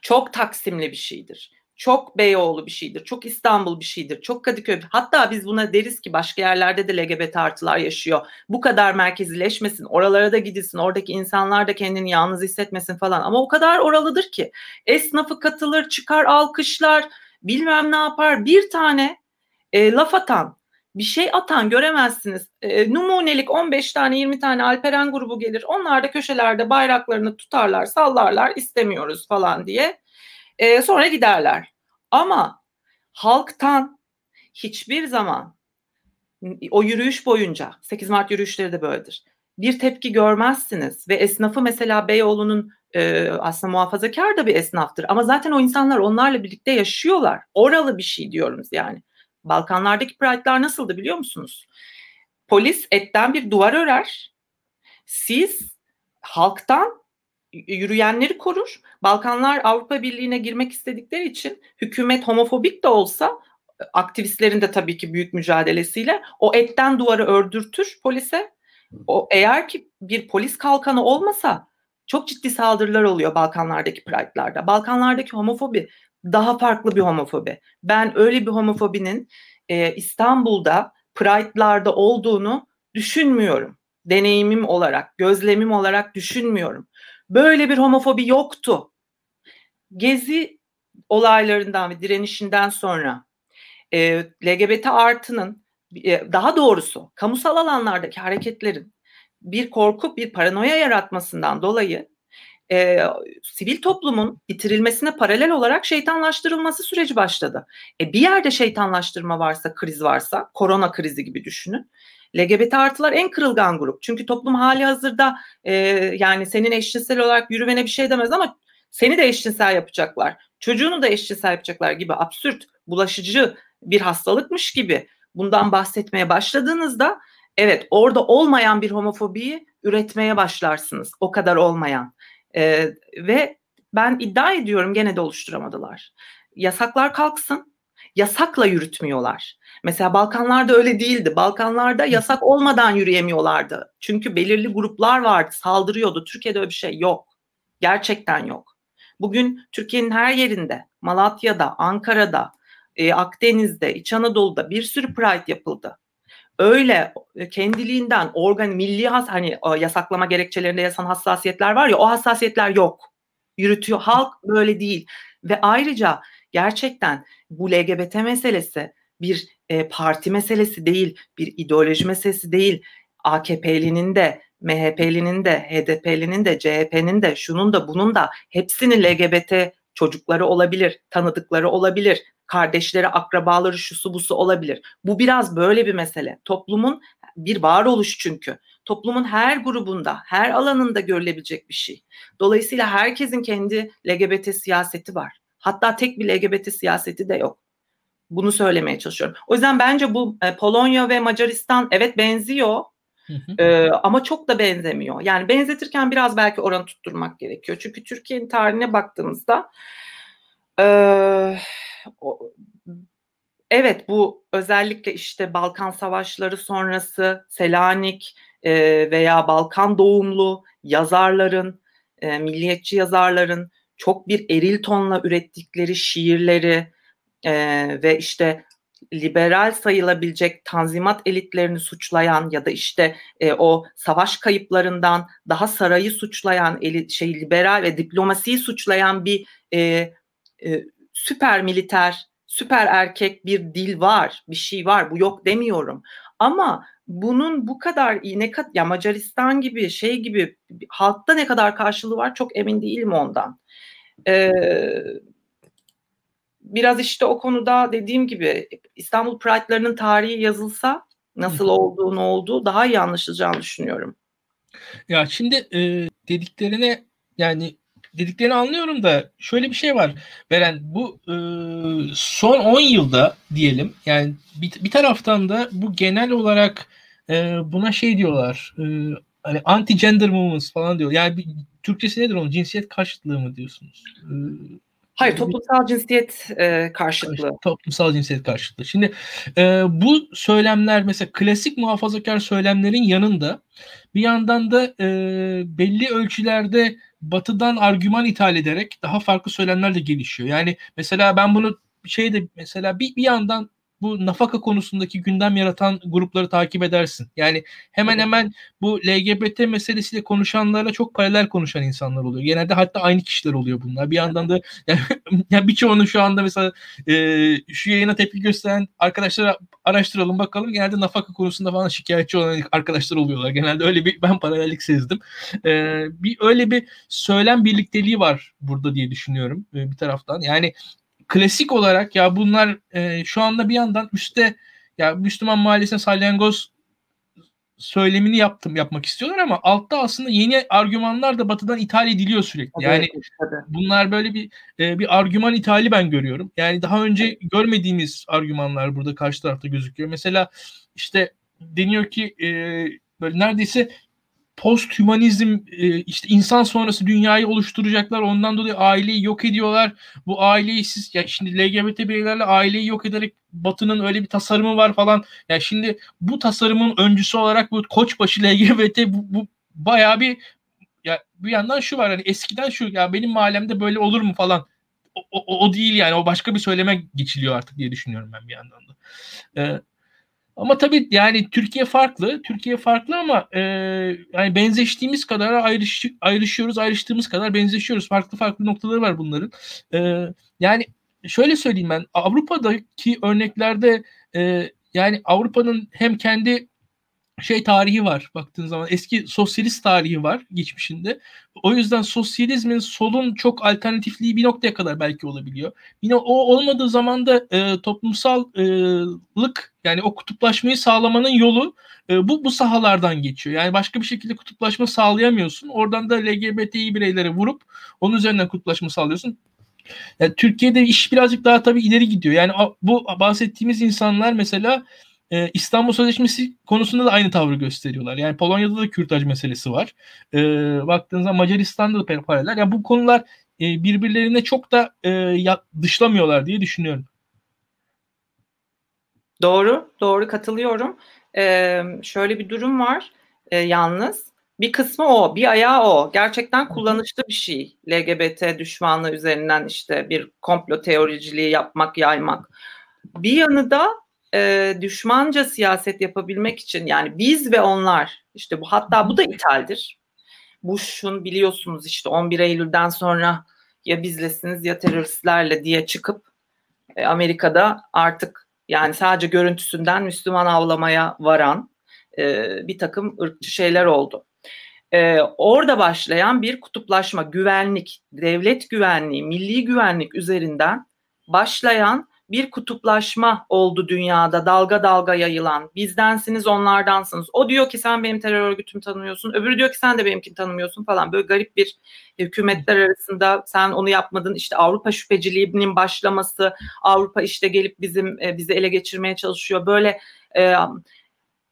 çok Taksimli bir şeydir. Çok Beyoğlu bir şeydir. Çok İstanbul bir şeydir. Çok Kadıköy. Hatta biz buna deriz ki başka yerlerde de LGBT artılar yaşıyor. Bu kadar merkezileşmesin. Oralara da gidilsin. Oradaki insanlar da kendini yalnız hissetmesin falan. Ama o kadar oralıdır ki. Esnafı katılır, çıkar, alkışlar bilmem ne yapar bir tane e, laf atan bir şey atan göremezsiniz. E, numunelik 15 tane 20 tane Alperen grubu gelir. Onlar da köşelerde bayraklarını tutarlar, sallarlar istemiyoruz falan diye. E, sonra giderler. Ama halktan hiçbir zaman o yürüyüş boyunca 8 Mart yürüyüşleri de böyledir. Bir tepki görmezsiniz ve esnafı mesela Beyoğlu'nun e, aslında muhafazakar da bir esnaftır. Ama zaten o insanlar onlarla birlikte yaşıyorlar. Oralı bir şey diyoruz yani. Balkanlardaki pride'lar nasıldı biliyor musunuz? Polis etten bir duvar örer. Siz halktan yürüyenleri korur. Balkanlar Avrupa Birliği'ne girmek istedikleri için hükümet homofobik de olsa aktivistlerin de tabii ki büyük mücadelesiyle o etten duvarı ördürtür polise. O eğer ki bir polis kalkanı olmasa çok ciddi saldırılar oluyor Balkanlardaki pride'larda. Balkanlardaki homofobi daha farklı bir homofobi. Ben öyle bir homofobinin e, İstanbul'da pride'larda olduğunu düşünmüyorum. Deneyimim olarak, gözlemim olarak düşünmüyorum. Böyle bir homofobi yoktu. Gezi olaylarından ve direnişinden sonra e, LGBT artının e, daha doğrusu kamusal alanlardaki hareketlerin bir korku, bir paranoya yaratmasından dolayı e, sivil toplumun bitirilmesine paralel olarak şeytanlaştırılması süreci başladı. E, bir yerde şeytanlaştırma varsa, kriz varsa, korona krizi gibi düşünün. LGBT artılar en kırılgan grup. Çünkü toplum hali hazırda e, yani senin eşcinsel olarak yürümene bir şey demez ama seni de eşcinsel yapacaklar. Çocuğunu da eşcinsel yapacaklar gibi absürt, bulaşıcı bir hastalıkmış gibi bundan bahsetmeye başladığınızda evet orada olmayan bir homofobiyi üretmeye başlarsınız. O kadar olmayan. E, ve ben iddia ediyorum gene de oluşturamadılar. Yasaklar kalksın. Yasakla yürütmüyorlar. Mesela Balkanlarda öyle değildi. Balkanlarda yasak olmadan yürüyemiyorlardı. Çünkü belirli gruplar vardı, saldırıyordu. Türkiye'de öyle bir şey yok. Gerçekten yok. Bugün Türkiye'nin her yerinde, Malatya'da, Ankara'da, e, Akdeniz'de, İç Anadolu'da bir sürü pride yapıldı. Öyle e, kendiliğinden organ milli has hani yasaklama gerekçelerinde yasan hassasiyetler var ya o hassasiyetler yok. Yürütüyor halk böyle değil ve ayrıca gerçekten bu LGBT meselesi bir e, parti meselesi değil, bir ideoloji meselesi değil. AKP'linin de, MHP'linin de, HDP'linin de, CHP'nin de, şunun da bunun da hepsinin LGBT çocukları olabilir, tanıdıkları olabilir, kardeşleri, akrabaları, şusu busu olabilir. Bu biraz böyle bir mesele. Toplumun bir varoluş çünkü. Toplumun her grubunda, her alanında görülebilecek bir şey. Dolayısıyla herkesin kendi LGBT siyaseti var. Hatta tek bir LGBT siyaseti de yok. Bunu söylemeye çalışıyorum. O yüzden bence bu e, Polonya ve Macaristan evet benziyor. Ee, ama çok da benzemiyor. Yani benzetirken biraz belki oranı tutturmak gerekiyor. Çünkü Türkiye'nin tarihine baktığımızda e, o, evet bu özellikle işte Balkan Savaşları sonrası Selanik e, veya Balkan doğumlu yazarların, e, milliyetçi yazarların çok bir eril tonla ürettikleri şiirleri e, ve işte liberal sayılabilecek tanzimat elitlerini suçlayan ya da işte e, o savaş kayıplarından daha sarayı suçlayan elit, şey liberal ve diplomasiyi suçlayan bir e, e, süper militer, süper erkek bir dil var, bir şey var. Bu yok demiyorum. Ama bunun bu kadar ne kadar ya Macaristan gibi şey gibi halkta ne kadar karşılığı var çok emin değilim ondan. Ee, biraz işte o konuda dediğim gibi İstanbul Pride'larının tarihi yazılsa nasıl olduğu ne olduğu daha iyi anlaşılacağını düşünüyorum. Ya şimdi e, dediklerine yani dediklerini anlıyorum da şöyle bir şey var. Beren bu e, son 10 yılda diyelim yani bir, bir taraftan da bu genel olarak e, buna şey diyorlar e, hani anti gender movements falan diyor. Yani bir, Türkçesi nedir onun? Cinsiyet karşıtlığı mı diyorsunuz? E, Hayır toplumsal cinsiyet e, karşıtlığı. Toplumsal cinsiyet karşıtlığı. Şimdi e, bu söylemler mesela klasik muhafazakar söylemlerin yanında bir yandan da e, belli ölçülerde batıdan argüman ithal ederek daha farklı söylemler de gelişiyor. Yani mesela ben bunu şeyde mesela bir, bir yandan bu nafaka konusundaki gündem yaratan grupları takip edersin. Yani hemen hemen bu LGBT meselesiyle konuşanlarla çok paralel konuşan insanlar oluyor. Genelde hatta aynı kişiler oluyor bunlar. Bir yandan da yani, yani birçoğunu şu anda mesela e, şu yayına tepki gösteren arkadaşlara araştıralım bakalım. Genelde nafaka konusunda falan şikayetçi olan arkadaşlar oluyorlar. Genelde öyle bir ben paralellik sezdim. E, bir öyle bir söylem birlikteliği var burada diye düşünüyorum e, bir taraftan. Yani klasik olarak ya bunlar e, şu anda bir yandan üstte ya Müslüman mahallesine salyangoz söylemini yaptım yapmak istiyorlar ama altta aslında yeni argümanlar da batıdan ithal ediliyor sürekli. Yani evet, bunlar böyle bir e, bir argüman ithali ben görüyorum. Yani daha önce görmediğimiz argümanlar burada karşı tarafta gözüküyor. Mesela işte deniyor ki e, böyle neredeyse post hümanizm e, işte insan sonrası dünyayı oluşturacaklar. Ondan dolayı aileyi yok ediyorlar. Bu aileyi siz ya şimdi LGBT bireylerle aileyi yok ederek Batı'nın öyle bir tasarımı var falan. Ya şimdi bu tasarımın öncüsü olarak bu koçbaşı LGBT bu, bu bayağı bir ya bir yandan şu var hani eskiden şu ya benim mahallemde böyle olur mu falan. O, o, o değil yani o başka bir söyleme geçiliyor artık diye düşünüyorum ben bir yandan da. Ee, ama tabii yani Türkiye farklı. Türkiye farklı ama e, yani benzeştiğimiz kadar ayrış, ayrışıyoruz. Ayrıştığımız kadar benzeşiyoruz. Farklı farklı noktaları var bunların. E, yani şöyle söyleyeyim ben Avrupa'daki örneklerde e, yani Avrupa'nın hem kendi şey tarihi var baktığın zaman eski sosyalist tarihi var geçmişinde. O yüzden sosyalizmin solun çok alternatifliği bir noktaya kadar belki olabiliyor. Yine o olmadığı zaman da e, toplumsallık yani o kutuplaşmayı sağlamanın yolu e, bu bu sahalardan geçiyor. Yani başka bir şekilde kutuplaşma sağlayamıyorsun. Oradan da LGBTİ bireyleri vurup onun üzerinden kutuplaşma sağlıyorsun. Yani Türkiye'de iş birazcık daha tabii ileri gidiyor. Yani bu bahsettiğimiz insanlar mesela e, İstanbul Sözleşmesi konusunda da aynı tavrı gösteriyorlar. Yani Polonya'da da kürtaj meselesi var. E, baktığınızda Macaristan'da da paralel. Yani bu konular e, birbirlerine çok da e, dışlamıyorlar diye düşünüyorum. Doğru, doğru katılıyorum. Ee, şöyle bir durum var e, yalnız. Bir kısmı o, bir ayağı o. Gerçekten kullanışlı bir şey. LGBT düşmanlığı üzerinden işte bir komplo teoriciliği yapmak, yaymak. Bir yanı da e, düşmanca siyaset yapabilmek için yani biz ve onlar işte bu hatta bu da ithaldir. Bush'un biliyorsunuz işte 11 Eylül'den sonra ya bizlesiniz ya teröristlerle diye çıkıp e, Amerika'da artık yani sadece görüntüsünden Müslüman avlamaya varan e, bir takım ırkçı şeyler oldu. E, orada başlayan bir kutuplaşma, güvenlik, devlet güvenliği, milli güvenlik üzerinden başlayan bir kutuplaşma oldu dünyada dalga dalga yayılan. Bizdensiniz onlardansınız. O diyor ki sen benim terör örgütümü tanımıyorsun. Öbürü diyor ki sen de benimkini tanımıyorsun falan. Böyle garip bir hükümetler arasında sen onu yapmadın. İşte Avrupa şüpheciliğinin başlaması. Avrupa işte gelip bizim e, bizi ele geçirmeye çalışıyor. Böyle e,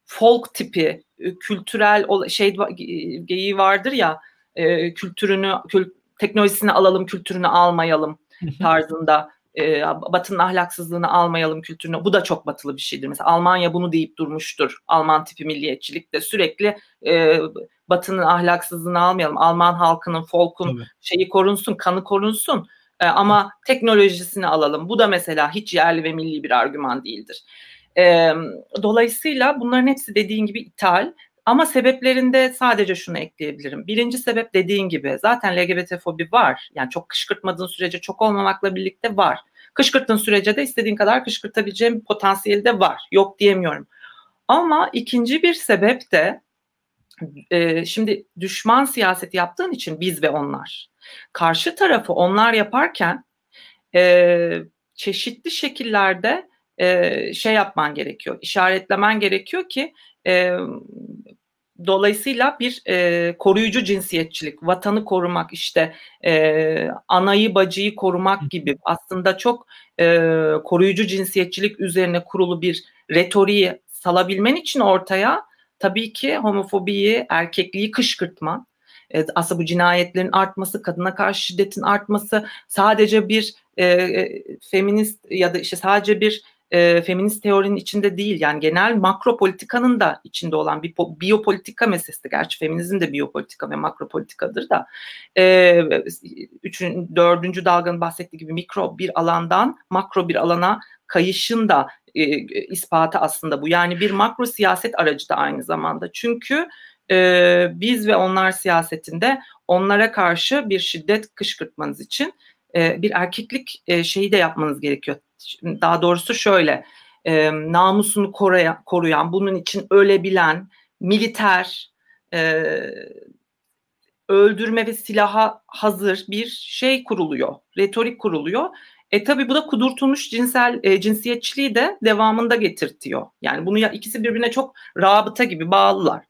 folk tipi e, kültürel şey geyiği vardır ya e, kültürünü kül, teknolojisini alalım kültürünü almayalım tarzında e, Batı'nın ahlaksızlığını almayalım kültürünü. Bu da çok batılı bir şeydir. Mesela Almanya bunu deyip durmuştur. Alman tipi milliyetçilik de sürekli e, Batı'nın ahlaksızlığını almayalım. Alman halkının, folkun Tabii. şeyi korunsun, kanı korunsun. E, ama teknolojisini alalım. Bu da mesela hiç yerli ve milli bir argüman değildir. E, dolayısıyla bunların hepsi dediğin gibi ithal. Ama sebeplerinde sadece şunu ekleyebilirim. Birinci sebep dediğin gibi zaten LGBT fobi var. Yani çok kışkırtmadığın sürece çok olmamakla birlikte var. Kışkırttığın sürece de istediğin kadar kışkırtabileceğim potansiyeli de var. Yok diyemiyorum. Ama ikinci bir sebep de e, şimdi düşman siyaseti yaptığın için biz ve onlar. Karşı tarafı onlar yaparken e, çeşitli şekillerde e, şey yapman gerekiyor, işaretlemen gerekiyor ki e, Dolayısıyla bir e, koruyucu cinsiyetçilik, vatanı korumak, işte e, anayı bacıyı korumak gibi aslında çok e, koruyucu cinsiyetçilik üzerine kurulu bir retoriği salabilmen için ortaya tabii ki homofobiyi, erkekliği kışkırtma, e, aslında bu cinayetlerin artması, kadına karşı şiddetin artması sadece bir e, e feminist ya da işte sadece bir e, feminist teorinin içinde değil yani genel makro politikanın da içinde olan bir biyopolitika meselesi. Gerçi feminizm de biyopolitika ve makro politikadır da e, üçün, dördüncü dalganın bahsettiği gibi mikro bir alandan makro bir alana kayışın da e, ispatı aslında bu. Yani bir makro siyaset aracı da aynı zamanda. Çünkü e, biz ve onlar siyasetinde onlara karşı bir şiddet kışkırtmanız için e, bir erkeklik e, şeyi de yapmanız gerekiyor daha doğrusu şöyle e, namusunu koruyan, koruyan, bunun için ölebilen, militer, e, öldürme ve silaha hazır bir şey kuruluyor, retorik kuruluyor. E tabi bu da kudurtulmuş cinsel e, cinsiyetçiliği de devamında getirtiyor. Yani bunu ya ikisi birbirine çok rabıta gibi bağlılar.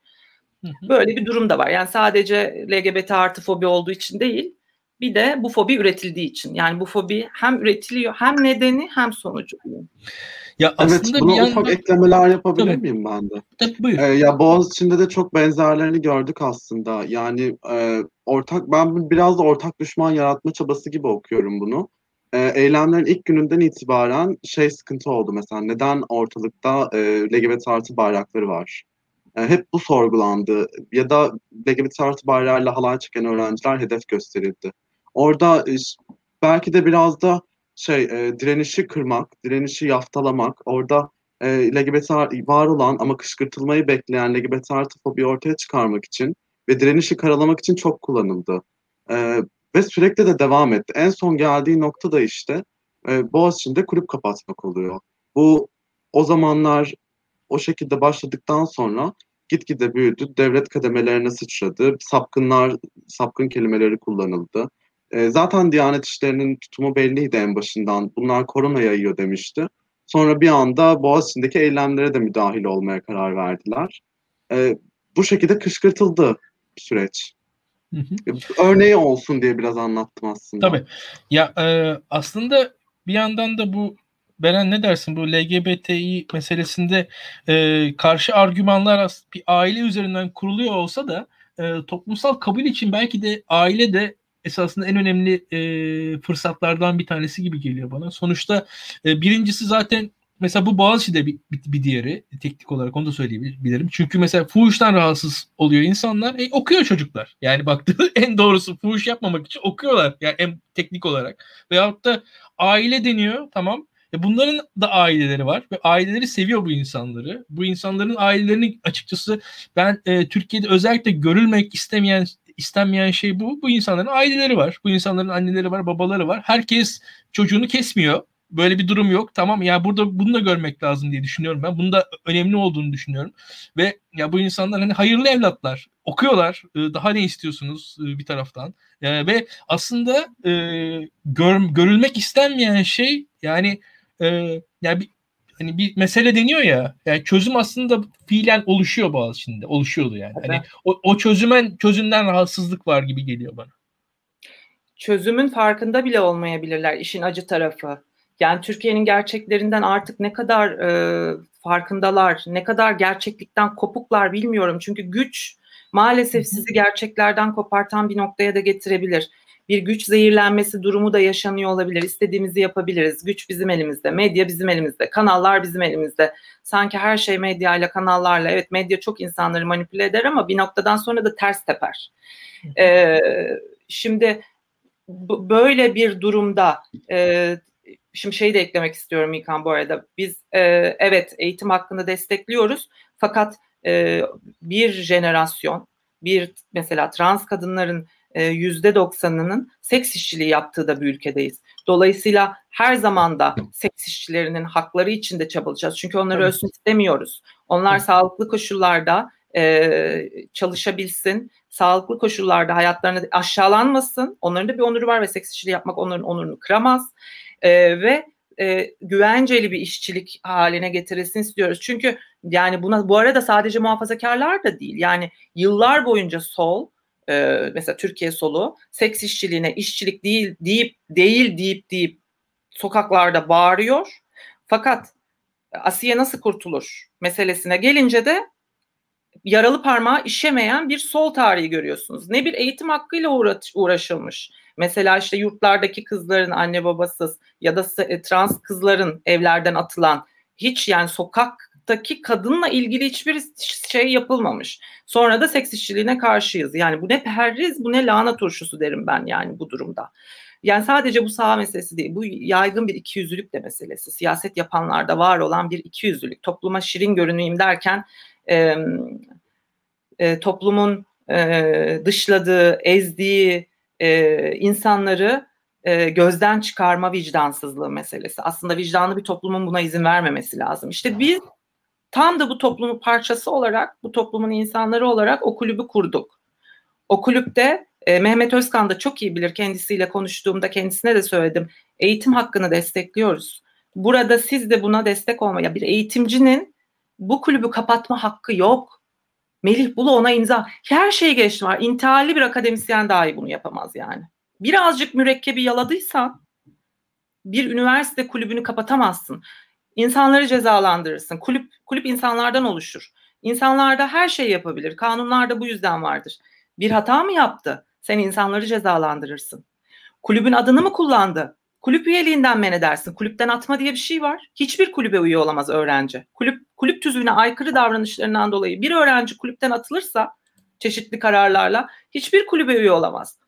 Böyle bir durum da var. Yani sadece LGBT artı fobi olduğu için değil, Bir de bu fobi üretildiği için. Yani bu fobi hem üretiliyor hem nedeni hem sonucu. Ya evet, aslında buna bir yandan... ufak eklemeler yapabilir Tabii. miyim ben de? Tabii buyur. Ee, ya Boğaziçi'nde de çok benzerlerini gördük aslında. Yani e, ortak ben biraz da ortak düşman yaratma çabası gibi okuyorum bunu. E, eylemlerin ilk gününden itibaren şey sıkıntı oldu mesela. Neden ortalıkta e, LGBT artı bayrakları var? E, hep bu sorgulandı. Ya da LGBT artı bayrağıyla halay çeken öğrenciler hedef gösterildi. Orada e, belki de biraz da şey e, direnişi kırmak, direnişi yaftalamak, orada e, LGBT var olan ama kışkırtılmayı bekleyen LGBT artı fobi ortaya çıkarmak için ve direnişi karalamak için çok kullanıldı. E, ve sürekli de devam etti. En son geldiği nokta da işte e, Boğaziçi'nde kulüp kapatmak oluyor. Bu o zamanlar o şekilde başladıktan sonra gitgide büyüdü. Devlet kademelerine sıçradı. Sapkınlar, sapkın kelimeleri kullanıldı. E, zaten Diyanet İşleri'nin tutumu belliydi en başından. Bunlar korona yayıyor demişti. Sonra bir anda Boğaziçi'ndeki eylemlere de müdahil olmaya karar verdiler. E, bu şekilde kışkırtıldı süreç. Hı hı. Örneği olsun diye biraz anlattım aslında. Tabii. Ya e, aslında bir yandan da bu Beren ne dersin bu LGBTİ meselesinde e, karşı argümanlar bir aile üzerinden kuruluyor olsa da e, toplumsal kabul için belki de aile de esasında en önemli e, fırsatlardan bir tanesi gibi geliyor bana. Sonuçta e, birincisi zaten mesela bu Boğaziçi'de bir, bir, bir diğeri teknik olarak onu da söyleyebilirim. Çünkü mesela fuhuştan rahatsız oluyor insanlar. E, okuyor çocuklar. Yani baktığı en doğrusu fuhuş yapmamak için okuyorlar. Yani en teknik olarak. Veyahut da aile deniyor tamam. E bunların da aileleri var ve aileleri seviyor bu insanları. Bu insanların ailelerini açıkçası ben e, Türkiye'de özellikle görülmek istemeyen istenmeyen şey bu. Bu insanların aileleri var. Bu insanların anneleri var, babaları var. Herkes çocuğunu kesmiyor. Böyle bir durum yok. Tamam ya burada bunu da görmek lazım diye düşünüyorum ben. Bunun da önemli olduğunu düşünüyorum. Ve ya bu insanlar hani hayırlı evlatlar. Okuyorlar. Ee, daha ne istiyorsunuz e, bir taraftan. Ve aslında e, gör, görülmek istenmeyen şey yani e, yani bir hani bir mesele deniyor ya. Yani çözüm aslında fiilen oluşuyor şimdi. Oluşuyordu yani. Hani o, o çözümen çözümden rahatsızlık var gibi geliyor bana. Çözümün farkında bile olmayabilirler işin acı tarafı. Yani Türkiye'nin gerçeklerinden artık ne kadar e, farkındalar, ne kadar gerçeklikten kopuklar bilmiyorum. Çünkü güç maalesef sizi gerçeklerden kopartan bir noktaya da getirebilir bir güç zehirlenmesi durumu da yaşanıyor olabilir. İstediğimizi yapabiliriz. Güç bizim elimizde, medya bizim elimizde, kanallar bizim elimizde. Sanki her şey medyayla, kanallarla. Evet medya çok insanları manipüle eder ama bir noktadan sonra da ters teper. Ee, şimdi böyle bir durumda e, şimdi şeyi de eklemek istiyorum İlkan bu arada. Biz e, evet eğitim hakkında destekliyoruz fakat e, bir jenerasyon bir mesela trans kadınların e, yüzde doksanının seks işçiliği yaptığı da bir ülkedeyiz. Dolayısıyla her zaman da seks işçilerinin hakları için de çabalayacağız. Çünkü onları evet. ölsün istemiyoruz. Onlar evet. sağlıklı koşullarda e, çalışabilsin, sağlıklı koşullarda hayatlarını aşağılanmasın. Onların da bir onuru var ve seks işçiliği yapmak onların onurunu kıramaz. E, ve e, güvenceli bir işçilik haline getirilsin istiyoruz. Çünkü yani buna bu arada sadece muhafazakarlar da değil. Yani yıllar boyunca sol e, mesela Türkiye solu seks işçiliğine işçilik değil deyip değil deyip deyip sokaklarda bağırıyor. Fakat Asiye nasıl kurtulur meselesine gelince de yaralı parmağı işemeyen bir sol tarihi görüyorsunuz. Ne bir eğitim hakkıyla uğraşılmış. Mesela işte yurtlardaki kızların anne babasız ya da trans kızların evlerden atılan hiç yani sokak Taki kadınla ilgili hiçbir şey yapılmamış. Sonra da seks işçiliğine karşıyız. Yani bu ne perriz bu ne lahana turşusu derim ben yani bu durumda. Yani sadece bu sağ meselesi değil. Bu yaygın bir ikiyüzlülük de meselesi. Siyaset yapanlarda var olan bir ikiyüzlülük. Topluma şirin görüneyim derken e, e, toplumun e, dışladığı, ezdiği e, insanları e, gözden çıkarma vicdansızlığı meselesi. Aslında vicdanlı bir toplumun buna izin vermemesi lazım. İşte biz tam da bu toplumun parçası olarak, bu toplumun insanları olarak o kulübü kurduk. O kulüpte e, Mehmet Özkan da çok iyi bilir kendisiyle konuştuğumda kendisine de söyledim. Eğitim hakkını destekliyoruz. Burada siz de buna destek olmaya bir eğitimcinin bu kulübü kapatma hakkı yok. Melih Bulu ona imza. Her şey geçti var. İntiharlı bir akademisyen dahi bunu yapamaz yani. birazcık mürekkebi yaladıysan bir üniversite kulübünü kapatamazsın. İnsanları cezalandırırsın. Kulüp kulüp insanlardan oluşur. İnsanlarda her şey yapabilir. Kanunlarda bu yüzden vardır. Bir hata mı yaptı? Sen insanları cezalandırırsın. Kulübün adını mı kullandı? Kulüp üyeliğinden men edersin. Kulüpten atma diye bir şey var. Hiçbir kulübe üye olamaz öğrenci. Kulüp kulüp tüzüğüne aykırı davranışlarından dolayı bir öğrenci kulüpten atılırsa çeşitli kararlarla hiçbir kulübe üye olamaz.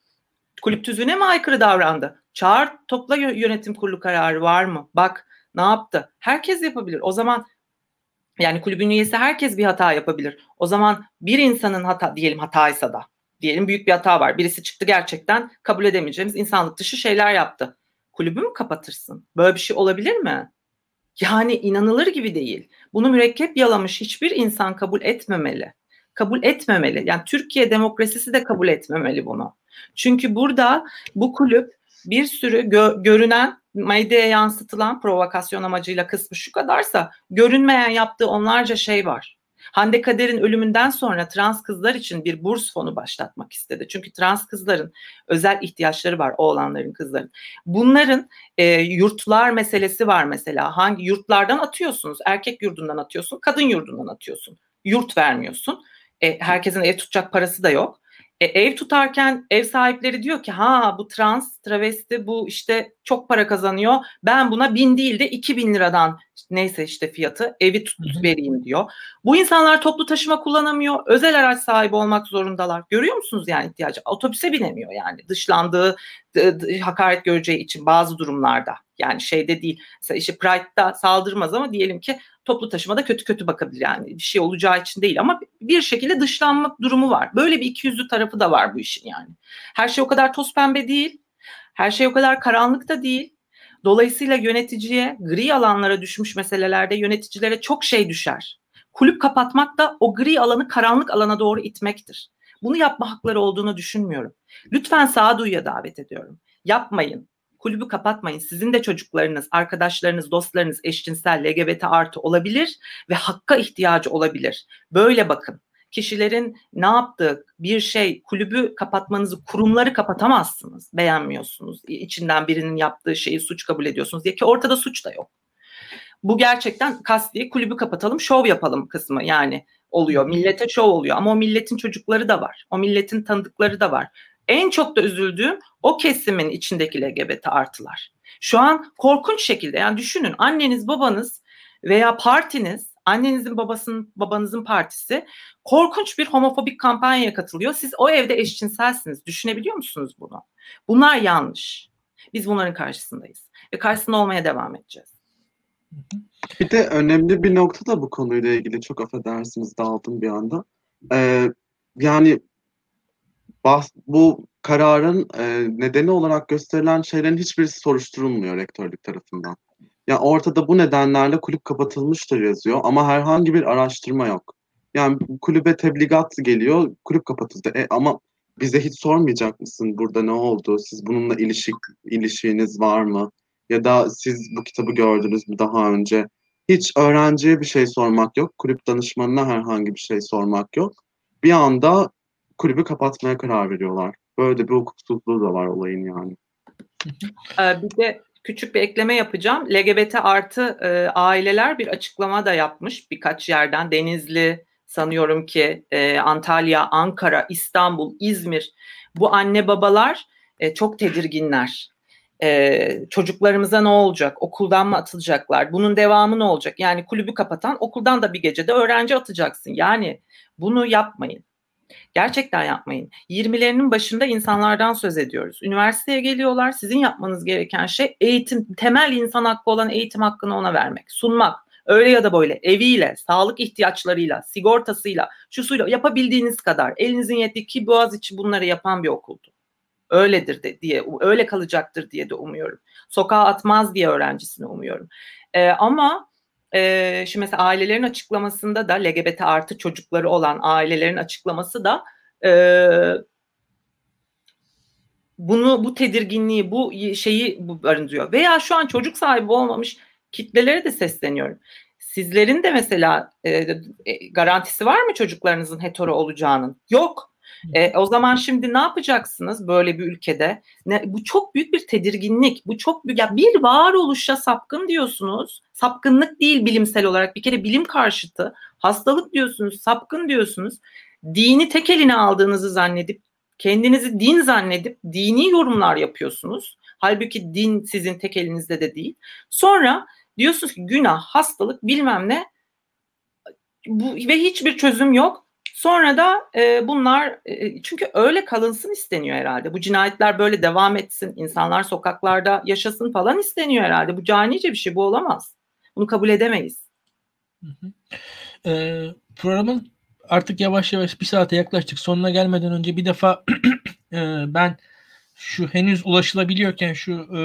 Kulüp tüzüğüne mi aykırı davrandı? Çağır, topla yönetim kurulu kararı var mı? Bak ne yaptı? Herkes yapabilir. O zaman yani kulübün üyesi herkes bir hata yapabilir. O zaman bir insanın hata diyelim hataysa da diyelim büyük bir hata var. Birisi çıktı gerçekten kabul edemeyeceğimiz insanlık dışı şeyler yaptı. Kulübü mü kapatırsın? Böyle bir şey olabilir mi? Yani inanılır gibi değil. Bunu mürekkep yalamış hiçbir insan kabul etmemeli. Kabul etmemeli. Yani Türkiye demokrasisi de kabul etmemeli bunu. Çünkü burada bu kulüp bir sürü gö- görünen medyaya yansıtılan provokasyon amacıyla kısmı şu kadarsa görünmeyen yaptığı onlarca şey var. Hande Kader'in ölümünden sonra trans kızlar için bir burs fonu başlatmak istedi. Çünkü trans kızların özel ihtiyaçları var oğlanların kızların. Bunların e, yurtlar meselesi var mesela. Hangi yurtlardan atıyorsunuz? Erkek yurdundan atıyorsun, kadın yurdundan atıyorsun. Yurt vermiyorsun. E, herkesin ev tutacak parası da yok. E, ev tutarken ev sahipleri diyor ki ha bu trans, travesti bu işte çok para kazanıyor. Ben buna bin değil de iki bin liradan neyse işte fiyatı evi tut vereyim diyor. Bu insanlar toplu taşıma kullanamıyor. Özel araç sahibi olmak zorundalar. Görüyor musunuz yani ihtiyacı? Otobüse binemiyor yani dışlandığı, hakaret göreceği için bazı durumlarda. Yani şeyde değil. Mesela işte Pride'da saldırmaz ama diyelim ki toplu taşımada kötü kötü bakabilir yani bir şey olacağı için değil ama bir şekilde dışlanma durumu var. Böyle bir ikiyüzlü tarafı da var bu işin yani. Her şey o kadar toz pembe değil. Her şey o kadar karanlık da değil. Dolayısıyla yöneticiye gri alanlara düşmüş meselelerde yöneticilere çok şey düşer. Kulüp kapatmak da o gri alanı karanlık alana doğru itmektir. Bunu yapma hakları olduğunu düşünmüyorum. Lütfen sağduyuya davet ediyorum. Yapmayın. Kulübü kapatmayın. Sizin de çocuklarınız, arkadaşlarınız, dostlarınız eşcinsel, LGBT artı olabilir ve hakka ihtiyacı olabilir. Böyle bakın kişilerin ne yaptığı bir şey kulübü kapatmanızı kurumları kapatamazsınız beğenmiyorsunuz içinden birinin yaptığı şeyi suç kabul ediyorsunuz diye ki ortada suç da yok. Bu gerçekten kasti kulübü kapatalım şov yapalım kısmı yani oluyor. Millete şov oluyor ama o milletin çocukları da var. O milletin tanıdıkları da var. En çok da üzüldüğüm o kesimin içindeki LGBT artılar. Şu an korkunç şekilde yani düşünün anneniz babanız veya partiniz annenizin babasının babanızın partisi korkunç bir homofobik kampanyaya katılıyor. Siz o evde eşcinselsiniz. Düşünebiliyor musunuz bunu? Bunlar yanlış. Biz bunların karşısındayız ve karşısında olmaya devam edeceğiz. Bir de önemli bir nokta da bu konuyla ilgili çok affedersiniz dağıldım bir anda. Ee, yani bahs- bu kararın e, nedeni olarak gösterilen şeylerin hiçbirisi soruşturulmuyor rektörlük tarafından. Yani ortada bu nedenlerle kulüp kapatılmıştır yazıyor ama herhangi bir araştırma yok. Yani kulübe tebligat geliyor, kulüp kapatıldı. E, ama bize hiç sormayacak mısın burada ne oldu? Siz bununla ilişik ilişkiniz var mı? Ya da siz bu kitabı gördünüz mü daha önce? Hiç öğrenciye bir şey sormak yok. Kulüp danışmanına herhangi bir şey sormak yok. Bir anda kulübü kapatmaya karar veriyorlar. Böyle bir hukuksuzluğu da var olayın yani. Ee, bir de küçük bir ekleme yapacağım. LGBT artı e, aileler bir açıklama da yapmış birkaç yerden. Denizli sanıyorum ki e, Antalya, Ankara, İstanbul, İzmir bu anne babalar e, çok tedirginler. E, çocuklarımıza ne olacak? Okuldan mı atılacaklar? Bunun devamı ne olacak? Yani kulübü kapatan okuldan da bir gecede öğrenci atacaksın. Yani bunu yapmayın. Gerçekten yapmayın. 20'lerinin başında insanlardan söz ediyoruz. Üniversiteye geliyorlar. Sizin yapmanız gereken şey eğitim, temel insan hakkı olan eğitim hakkını ona vermek, sunmak. Öyle ya da böyle eviyle, sağlık ihtiyaçlarıyla, sigortasıyla, şu suyla yapabildiğiniz kadar elinizin yettiği ki Boğaziçi bunları yapan bir okuldu. Öyledir de diye, öyle kalacaktır diye de umuyorum. Sokağa atmaz diye öğrencisini umuyorum. Ee, ama e, şimdi mesela ailelerin açıklamasında da LGBT artı çocukları olan ailelerin açıklaması da e, bunu bu tedirginliği bu şeyi barındırıyor. Veya şu an çocuk sahibi olmamış kitlelere de sesleniyorum. Sizlerin de mesela e, garantisi var mı çocuklarınızın hetero olacağının? Yok. E, o zaman şimdi ne yapacaksınız böyle bir ülkede? Ne, bu çok büyük bir tedirginlik. Bu çok büyük. Ya bir varoluşa sapkın diyorsunuz. Sapkınlık değil bilimsel olarak. Bir kere bilim karşıtı. Hastalık diyorsunuz, sapkın diyorsunuz. Dini tek eline aldığınızı zannedip kendinizi din zannedip dini yorumlar yapıyorsunuz. Halbuki din sizin tek elinizde de değil. Sonra diyorsunuz ki günah, hastalık bilmem ne bu, ve hiçbir çözüm yok. Sonra da e, bunlar e, çünkü öyle kalınsın isteniyor herhalde. Bu cinayetler böyle devam etsin, insanlar sokaklarda yaşasın falan isteniyor herhalde. Bu canice bir şey, bu olamaz. Bunu kabul edemeyiz. Ee, programın artık yavaş yavaş bir saate yaklaştık. Sonuna gelmeden önce bir defa e, ben şu henüz ulaşılabiliyorken şu e,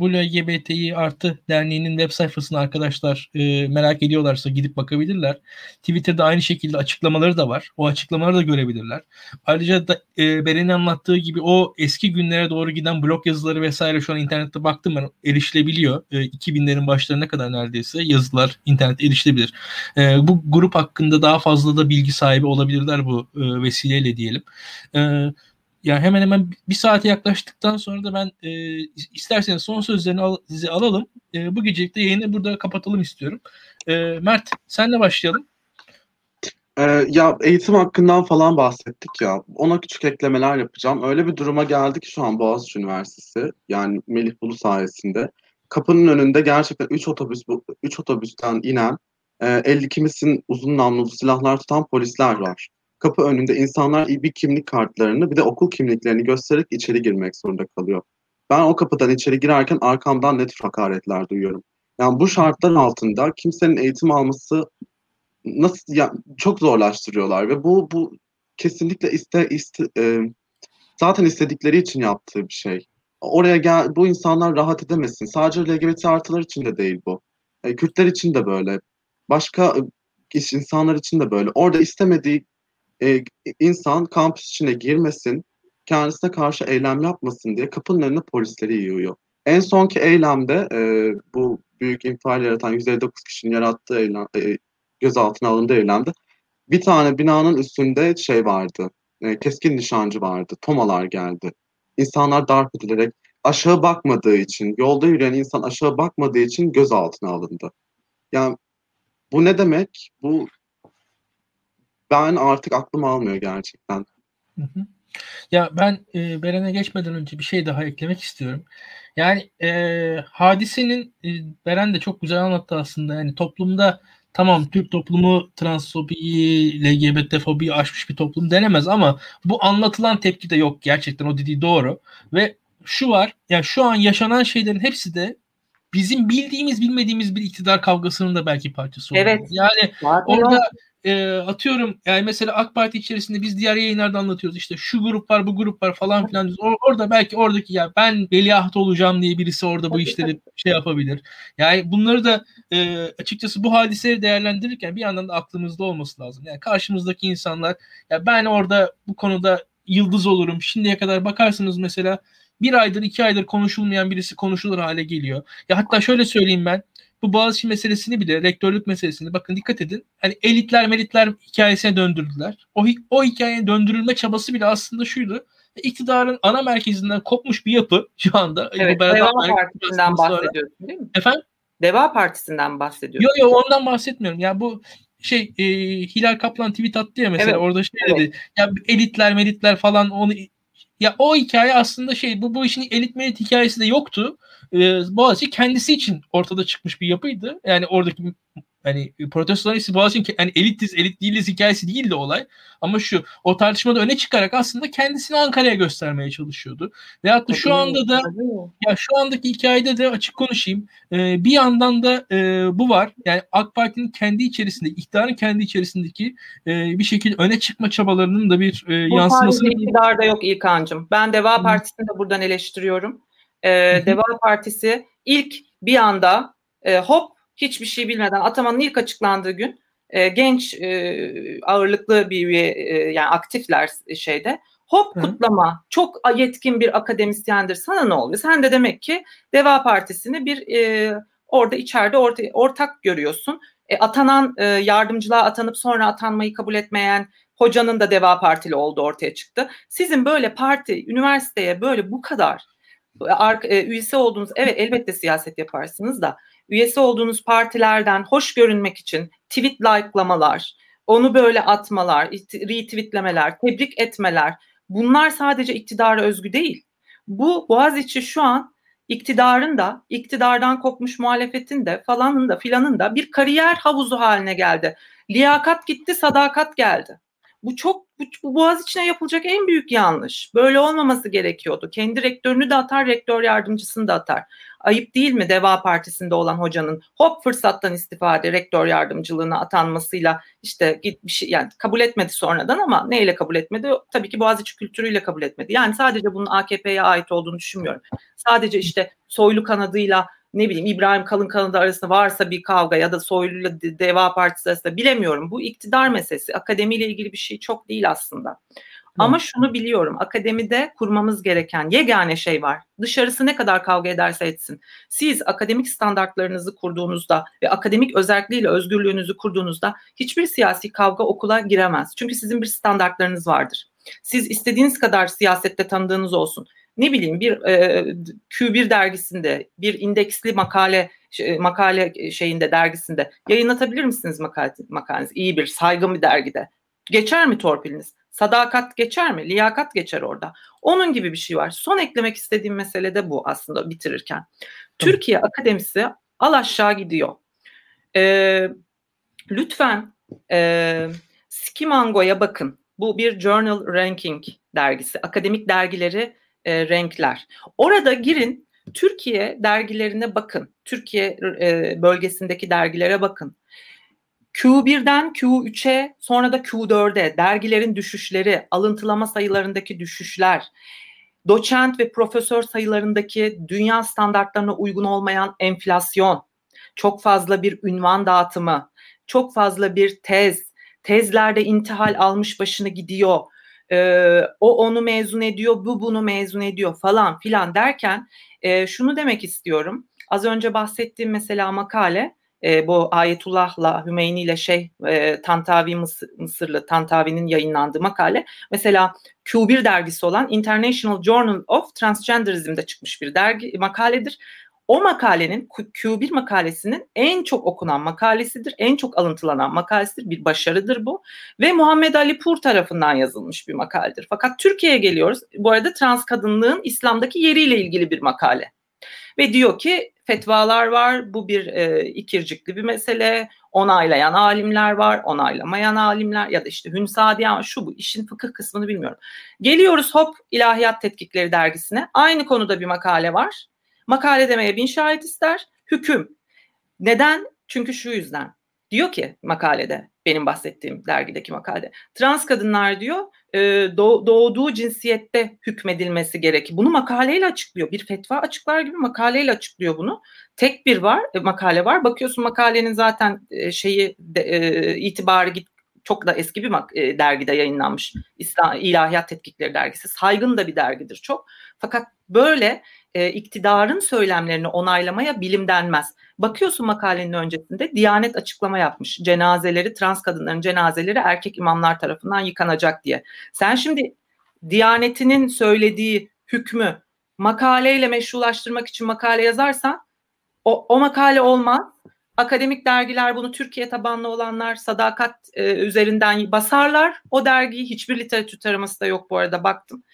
bu LGBTİ artı derneğinin web sayfasını arkadaşlar e, merak ediyorlarsa gidip bakabilirler. Twitter'da aynı şekilde açıklamaları da var. O açıklamaları da görebilirler. Ayrıca da e, Beren'in anlattığı gibi o eski günlere doğru giden blog yazıları vesaire şu an internette baktım ben erişilebiliyor. E, 2000'lerin başlarına kadar neredeyse yazılar internette erişilebilir. E, bu grup hakkında daha fazla da bilgi sahibi olabilirler bu e, vesileyle diyelim. Evet yani hemen hemen bir saate yaklaştıktan sonra da ben e, isterseniz son sözlerini al, size alalım. E, bu gecelik de yayını burada kapatalım istiyorum. E, Mert senle başlayalım. Ee, ya eğitim hakkından falan bahsettik ya. Ona küçük eklemeler yapacağım. Öyle bir duruma geldi ki şu an Boğaziçi Üniversitesi yani Melih Bulu sayesinde kapının önünde gerçekten 3 otobüs 3 otobüsten inen e, 50 kimisin uzun namlulu silahlar tutan polisler var kapı önünde insanlar bir kimlik kartlarını bir de okul kimliklerini göstererek içeri girmek zorunda kalıyor. Ben o kapıdan içeri girerken arkamdan net hakaretler duyuyorum. Yani bu şartlar altında kimsenin eğitim alması nasıl ya çok zorlaştırıyorlar ve bu bu kesinlikle iste, iste e, zaten istedikleri için yaptığı bir şey. Oraya gel bu insanlar rahat edemesin. Sadece LGBT artılar için de değil bu. E, Kürtler için de böyle. Başka e, insanlar için de böyle. Orada istemediği e, insan kampüs içine girmesin, kendisine karşı eylem yapmasın diye kapının önüne polisleri yığıyor. En sonki eylemde e, bu büyük infial yaratan 159 kişinin yarattığı eylem, e, gözaltına alındığı eylemde bir tane binanın üstünde şey vardı, e, keskin nişancı vardı, tomalar geldi. İnsanlar darp edilerek aşağı bakmadığı için, yolda yürüyen insan aşağı bakmadığı için gözaltına alındı. Yani bu ne demek? Bu ben artık aklım almıyor gerçekten. Hı hı. Ya ben e, Beren'e geçmeden önce bir şey daha eklemek istiyorum. Yani e, hadisenin e, Beren de çok güzel anlattı aslında. Yani toplumda tamam Türk toplumu transfobiyi, LGBT fobiyi aşmış bir toplum denemez ama bu anlatılan tepki de yok gerçekten o dediği doğru. Ve şu var yani şu an yaşanan şeylerin hepsi de bizim bildiğimiz bilmediğimiz bir iktidar kavgasının da belki parçası oluyor. Evet. Yani orada e, atıyorum yani mesela AK Parti içerisinde biz diğer yayınlarda anlatıyoruz işte şu grup var bu grup var falan filan diyoruz. Or- orada belki oradaki ya ben veliaht olacağım diye birisi orada bu işleri şey yapabilir. Yani bunları da e, açıkçası bu hadiseleri değerlendirirken bir yandan da aklımızda olması lazım. Yani karşımızdaki insanlar ya ben orada bu konuda yıldız olurum. Şimdiye kadar bakarsınız mesela bir aydır iki aydır konuşulmayan birisi konuşulur hale geliyor. Ya hatta şöyle söyleyeyim ben bu Boğaziçi meselesini bile rektörlük meselesini bakın dikkat edin. Hani elitler melitler hikayesine döndürdüler. O, o hikayenin döndürülme çabası bile aslında şuydu. İktidarın ana merkezinden kopmuş bir yapı şu anda. Evet, Deva Partisi'nden bahsediyorsun değil mi? Efendim? Deva Partisi'nden bahsediyorsun. Yok yok ondan bahsetmiyorum. Yani bu şey e, Hilal Kaplan tweet attı ya mesela evet, orada şey evet. dedi. Ya elitler melitler falan onu ya o hikaye aslında şey bu bu işin elit melit hikayesi de yoktu e, Boğaziçi kendisi için ortada çıkmış bir yapıydı. Yani oradaki hani protestoların ise Boğaziçi'nin hani elitiz, elit değiliz hikayesi değildi olay. Ama şu o tartışmada öne çıkarak aslında kendisini Ankara'ya göstermeye çalışıyordu. Ve hatta şu anda da ya şu andaki hikayede de açık konuşayım. E, bir yandan da e, bu var. Yani AK Parti'nin kendi içerisinde, iktidarın kendi içerisindeki e, bir şekilde öne çıkma çabalarının da bir e, yansıması. Bu iktidarda yok İlkan'cığım. Ben Deva Partisi'ni de buradan eleştiriyorum e, Deva Partisi ilk bir anda e, hop hiçbir şey bilmeden atamanın ilk açıklandığı gün e, genç e, ağırlıklı bir üye e, yani aktifler şeyde hop Hı. kutlama çok yetkin bir akademisyendir sana ne oluyor? Sen de demek ki Deva Partisi'ni bir e, orada içeride orta, ortak görüyorsun. E, atanan e, yardımcılığa atanıp sonra atanmayı kabul etmeyen hocanın da Deva Partili olduğu ortaya çıktı. Sizin böyle parti, üniversiteye böyle bu kadar üyesi olduğunuz, evet elbette siyaset yaparsınız da üyesi olduğunuz partilerden hoş görünmek için tweet like'lamalar, onu böyle atmalar, retweetlemeler, tebrik etmeler bunlar sadece iktidara özgü değil. Bu Boğaziçi şu an iktidarın da, iktidardan kopmuş muhalefetin de falanın da filanın da bir kariyer havuzu haline geldi. Liyakat gitti, sadakat geldi. Bu çok bu, bu Boğaz içine yapılacak en büyük yanlış. Böyle olmaması gerekiyordu. Kendi rektörünü de atar, rektör yardımcısını da atar. Ayıp değil mi Deva Partisi'nde olan hocanın hop fırsattan istifade rektör yardımcılığına atanmasıyla işte bir şey yani kabul etmedi sonradan ama neyle kabul etmedi? Tabii ki Boğaziçi kültürüyle kabul etmedi. Yani sadece bunun AKP'ye ait olduğunu düşünmüyorum. Sadece işte soylu kanadıyla ne bileyim İbrahim Kalın kanadı arasında varsa bir kavga ya da Soylu'yla Deva Partisi arasında bilemiyorum. Bu iktidar meselesi. Akademiyle ilgili bir şey çok değil aslında. Ama şunu biliyorum akademide kurmamız gereken yegane şey var. Dışarısı ne kadar kavga ederse etsin. Siz akademik standartlarınızı kurduğunuzda ve akademik özelliğiyle özgürlüğünüzü kurduğunuzda hiçbir siyasi kavga okula giremez. Çünkü sizin bir standartlarınız vardır. Siz istediğiniz kadar siyasette tanıdığınız olsun ne bileyim bir e, Q1 dergisinde bir indeksli makale şey, makale şeyinde dergisinde yayınlatabilir misiniz makale, makalenizi? İyi bir saygın bir dergide. Geçer mi torpiliniz? Sadakat geçer mi? Liyakat geçer orada. Onun gibi bir şey var. Son eklemek istediğim mesele de bu aslında bitirirken. Türkiye Akademisi al aşağı gidiyor. Ee, lütfen e, Skimango'ya bakın. Bu bir journal ranking dergisi. Akademik dergileri e, renkler. Orada girin Türkiye dergilerine bakın. Türkiye e, bölgesindeki dergilere bakın. Q1'den Q3'e sonra da Q4'e dergilerin düşüşleri, alıntılama sayılarındaki düşüşler, doçent ve profesör sayılarındaki dünya standartlarına uygun olmayan enflasyon, çok fazla bir ünvan dağıtımı, çok fazla bir tez, tezlerde intihal almış başını gidiyor, e, o onu mezun ediyor, bu bunu mezun ediyor falan filan derken e, şunu demek istiyorum. Az önce bahsettiğim mesela makale e, bu Ayetullah'la Hümeyni ile şey e, Tantavi Mısır, Mısırlı Tantavi'nin yayınlandığı makale mesela Q1 dergisi olan International Journal of Transgenderism'de çıkmış bir dergi makaledir. O makalenin Q1 makalesinin en çok okunan makalesidir, en çok alıntılanan makalesidir. Bir başarıdır bu ve Muhammed Ali Pur tarafından yazılmış bir makaledir. Fakat Türkiye'ye geliyoruz. Bu arada trans kadınlığın İslam'daki yeriyle ilgili bir makale. Ve diyor ki fetvalar var. Bu bir e, ikircikli bir mesele. Onaylayan alimler var, onaylamayan alimler ya da işte Hünsadiyan şu bu işin fıkıh kısmını bilmiyorum. Geliyoruz hop İlahiyat Tetkikleri dergisine. Aynı konuda bir makale var. Makale demeye bin şahit ister. Hüküm. Neden? Çünkü şu yüzden. Diyor ki makalede, benim bahsettiğim dergideki makalede. Trans kadınlar diyor e, doğduğu cinsiyette hükmedilmesi gerekir. Bunu makaleyle açıklıyor. Bir fetva açıklar gibi makaleyle açıklıyor bunu. Tek bir var, e, makale var. Bakıyorsun makalenin zaten e, şeyi itibarı git çok da eski bir dergide yayınlanmış İlahiyat Tetkikleri dergisi. Saygın da bir dergidir çok. Fakat böyle e, iktidarın söylemlerini onaylamaya bilim denmez. Bakıyorsun makalenin öncesinde Diyanet açıklama yapmış. Cenazeleri, trans kadınların cenazeleri erkek imamlar tarafından yıkanacak diye. Sen şimdi Diyanetinin söylediği hükmü makaleyle meşrulaştırmak için makale yazarsan o, o makale olmaz. Akademik dergiler bunu Türkiye tabanlı olanlar sadakat e, üzerinden basarlar. O dergiyi hiçbir literatür taraması da yok bu arada baktım.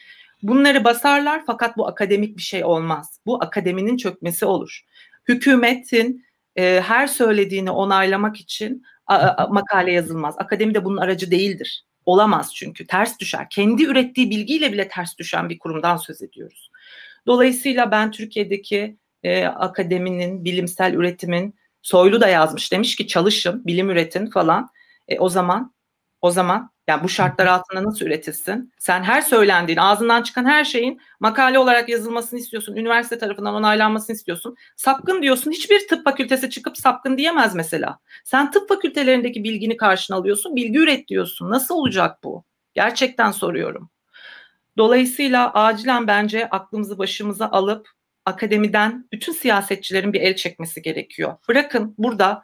Bunları basarlar fakat bu akademik bir şey olmaz. Bu akademinin çökmesi olur. Hükümetin e, her söylediğini onaylamak için a, a, makale yazılmaz. Akademi de bunun aracı değildir. Olamaz çünkü ters düşer. Kendi ürettiği bilgiyle bile ters düşen bir kurumdan söz ediyoruz. Dolayısıyla ben Türkiye'deki e, akademinin, bilimsel üretimin Soylu da yazmış demiş ki çalışın, bilim üretin falan. E, o zaman o zaman yani bu şartlar altında nasıl üretilsin? Sen her söylendiğin, ağzından çıkan her şeyin makale olarak yazılmasını istiyorsun. Üniversite tarafından onaylanmasını istiyorsun. Sapkın diyorsun. Hiçbir tıp fakültesi çıkıp sapkın diyemez mesela. Sen tıp fakültelerindeki bilgini karşına alıyorsun. Bilgi üret diyorsun. Nasıl olacak bu? Gerçekten soruyorum. Dolayısıyla acilen bence aklımızı başımıza alıp akademiden bütün siyasetçilerin bir el çekmesi gerekiyor. Bırakın burada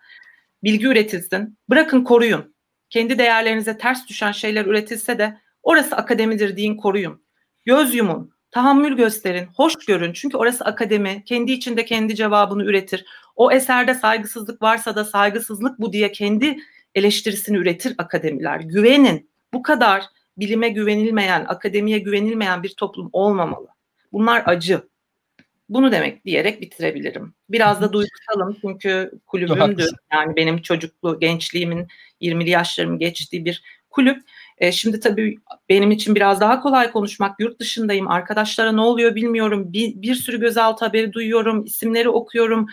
bilgi üretilsin, bırakın koruyun. Kendi değerlerinize ters düşen şeyler üretilse de orası akademidir deyin koruyun. Göz yumun, tahammül gösterin, hoş görün. Çünkü orası akademi, kendi içinde kendi cevabını üretir. O eserde saygısızlık varsa da saygısızlık bu diye kendi eleştirisini üretir akademiler. Güvenin. Bu kadar bilime güvenilmeyen, akademiye güvenilmeyen bir toplum olmamalı. Bunlar acı. Bunu demek diyerek bitirebilirim. Biraz da duygusalım çünkü kulübümdü. Yani benim çocuklu, gençliğimin 20'li yaşlarımı geçtiği bir kulüp. E, şimdi tabii benim için biraz daha kolay konuşmak. Yurt dışındayım. Arkadaşlara ne oluyor bilmiyorum. Bir, bir sürü gözaltı haberi duyuyorum. isimleri okuyorum.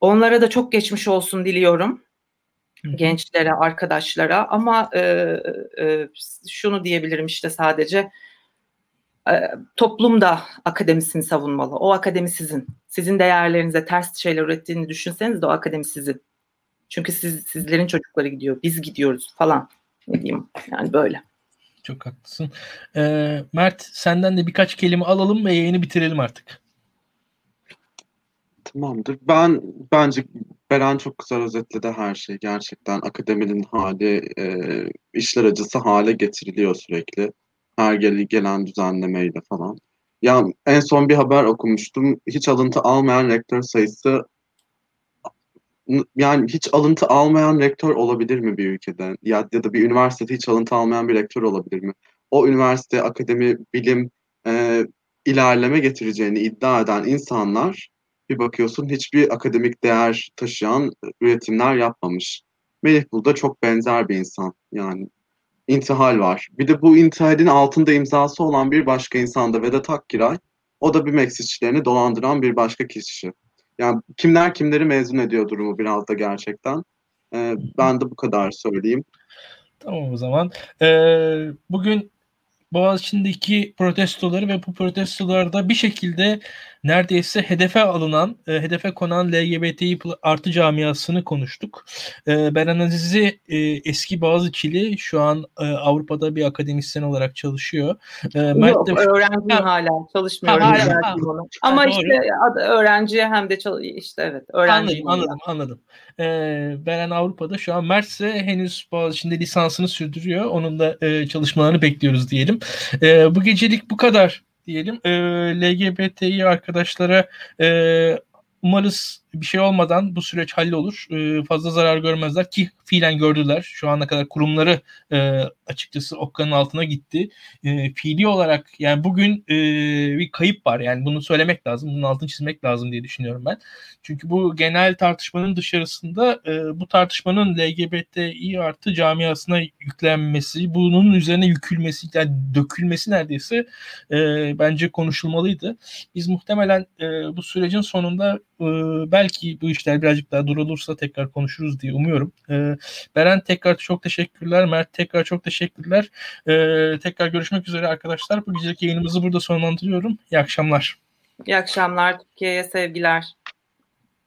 Onlara da çok geçmiş olsun diliyorum. Gençlere, arkadaşlara. Ama e, e, şunu diyebilirim işte sadece toplum da akademisini savunmalı. O akademi sizin. Sizin değerlerinize ters şeyler ürettiğini düşünseniz de o akademi sizin. Çünkü siz sizlerin çocukları gidiyor, biz gidiyoruz falan. Ne diyeyim? Yani böyle. Çok haklısın. Ee, Mert senden de birkaç kelime alalım ve yayını bitirelim artık. Tamamdır. Ben bence Beren çok güzel özetledi her şeyi. Gerçekten akademinin hali, e, işler acısı hale getiriliyor sürekli her geli gelen düzenlemeyle falan. Ya en son bir haber okumuştum. Hiç alıntı almayan rektör sayısı yani hiç alıntı almayan rektör olabilir mi bir ülkede? Ya, ya da bir üniversitede hiç alıntı almayan bir rektör olabilir mi? O üniversite, akademi, bilim e, ilerleme getireceğini iddia eden insanlar bir bakıyorsun hiçbir akademik değer taşıyan üretimler yapmamış. Melih burada çok benzer bir insan. Yani intihal var. Bir de bu intihalin altında imzası olan bir başka insan da Vedat Akkiray. O da bir meksişçilerini dolandıran bir başka kişi. Yani kimler kimleri mezun ediyor durumu biraz da gerçekten. Ee, ben de bu kadar söyleyeyim. Tamam o zaman. Ee, bugün Boğaziçi'ndeki protestoları ve bu protestolarda bir şekilde neredeyse hedefe alınan, e, hedefe konan LGBTİ artı camiasını konuştuk. E, Beren Aziz'i e, eski Boğaziçi'li şu an e, Avrupa'da bir akademisyen olarak çalışıyor. E, Mert Yok, de... öğrenciyim ha, hala çalışmıyorum. Ha, hala, ha, Ama ha, işte öğrenciye hem de çalış işte evet öğrenciyim. Anladım, anladım, anladım. E, Beren Avrupa'da şu an Mert ise henüz Boğaziçi'nde lisansını sürdürüyor. Onun da e, çalışmalarını bekliyoruz diyelim. E, bu gecelik bu kadar diyelim. E, LGBTİ arkadaşlara e, umarız bir şey olmadan bu süreç hallolur. E, fazla zarar görmezler ki fiilen gördüler. Şu ana kadar kurumları e, açıkçası okkanın altına gitti. E, fiili olarak yani bugün e, bir kayıp var. Yani bunu söylemek lazım. Bunun altını çizmek lazım diye düşünüyorum ben. Çünkü bu genel tartışmanın dışarısında e, bu tartışmanın LGBTİ artı camiasına yüklenmesi, bunun üzerine yükülmesi, yani dökülmesi neredeyse e, bence konuşulmalıydı. Biz muhtemelen e, bu sürecin sonunda e, belki bu işler birazcık daha durulursa tekrar konuşuruz diye umuyorum. E, Beren tekrar çok teşekkürler. Mert tekrar çok teşekkürler. E, tekrar görüşmek üzere arkadaşlar. Bu gecelik yayınımızı burada sonlandırıyorum. İyi akşamlar. İyi akşamlar. Türkiye'ye sevgiler.